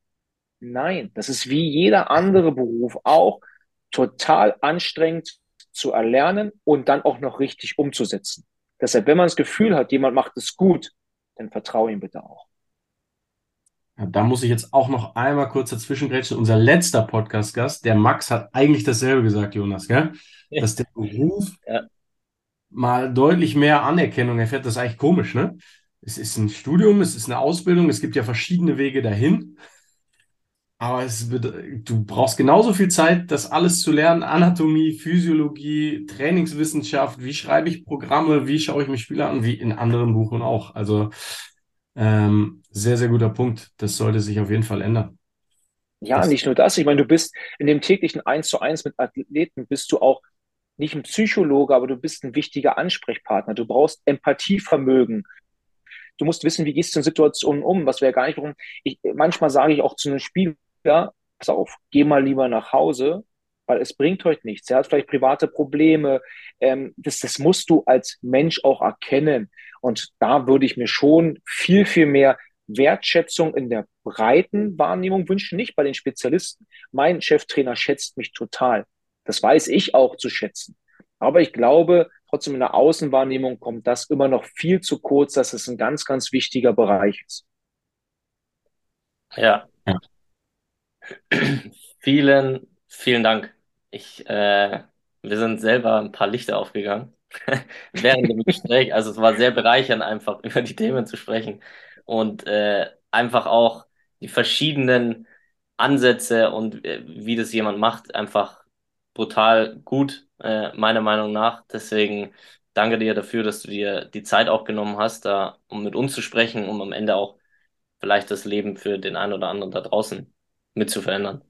Nein, das ist wie jeder andere Beruf auch total anstrengend, zu erlernen und dann auch noch richtig umzusetzen. Deshalb, wenn man das Gefühl hat, jemand macht es gut, dann vertraue ihm bitte auch. Da muss ich jetzt auch noch einmal kurz dazwischen grätschen. Unser letzter Podcast-Gast, der Max, hat eigentlich dasselbe gesagt, Jonas, gell? Dass der Beruf ja. mal deutlich mehr Anerkennung erfährt. Das ist eigentlich komisch, ne? Es ist ein Studium, es ist eine Ausbildung, es gibt ja verschiedene Wege dahin. Aber es wird, du brauchst genauso viel Zeit, das alles zu lernen. Anatomie, Physiologie, Trainingswissenschaft, wie schreibe ich Programme, wie schaue ich mir Spiele an, wie in anderen Buchen auch. Also ähm, sehr, sehr guter Punkt. Das sollte sich auf jeden Fall ändern. Ja, das, nicht nur das. Ich meine, du bist in dem täglichen Eins zu eins mit Athleten, bist du auch nicht ein Psychologe, aber du bist ein wichtiger Ansprechpartner. Du brauchst Empathievermögen. Du musst wissen, wie gehst du in Situationen um, was wäre gar nicht, warum. Ich, manchmal sage ich auch zu einem Spieler, pass auf, geh mal lieber nach Hause, weil es bringt heute nichts. Er hat vielleicht private Probleme. Ähm, das, das musst du als Mensch auch erkennen. Und da würde ich mir schon viel, viel mehr Wertschätzung in der breiten Wahrnehmung wünschen, nicht bei den Spezialisten. Mein Cheftrainer schätzt mich total. Das weiß ich auch zu schätzen. Aber ich glaube, trotzdem in der Außenwahrnehmung kommt das immer noch viel zu kurz, dass es ein ganz, ganz wichtiger Bereich ist. Ja, Vielen, vielen Dank. Ich äh, Wir sind selber ein paar Lichter aufgegangen während dem Gespräch. Also es war sehr bereichernd, einfach über die Themen zu sprechen und äh, einfach auch die verschiedenen Ansätze und äh, wie das jemand macht, einfach brutal gut, äh, meiner Meinung nach. Deswegen danke dir dafür, dass du dir die Zeit auch genommen hast, da um mit uns zu sprechen, um am Ende auch vielleicht das Leben für den einen oder anderen da draußen mit zu verändern.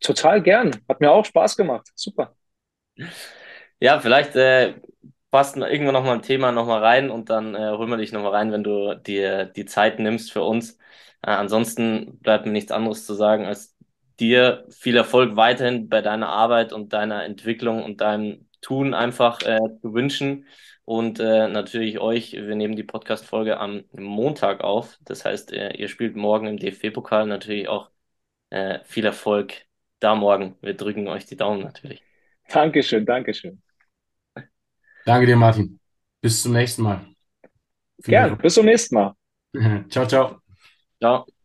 Total gern. Hat mir auch Spaß gemacht. Super. Ja, vielleicht äh, passt irgendwann noch mal ein Thema noch mal rein und dann äh, holen wir dich noch mal rein, wenn du dir die Zeit nimmst für uns. Äh, ansonsten bleibt mir nichts anderes zu sagen, als dir viel Erfolg weiterhin bei deiner Arbeit und deiner Entwicklung und deinem Tun einfach äh, zu wünschen. Und äh, natürlich euch, wir nehmen die Podcast-Folge am Montag auf. Das heißt, äh, ihr spielt morgen im DFB-Pokal natürlich auch äh, viel Erfolg da morgen. Wir drücken euch die Daumen natürlich. Dankeschön, Dankeschön. Danke dir, Martin. Bis zum nächsten Mal. Gern, bis zum nächsten Mal. ciao, ciao. Ciao.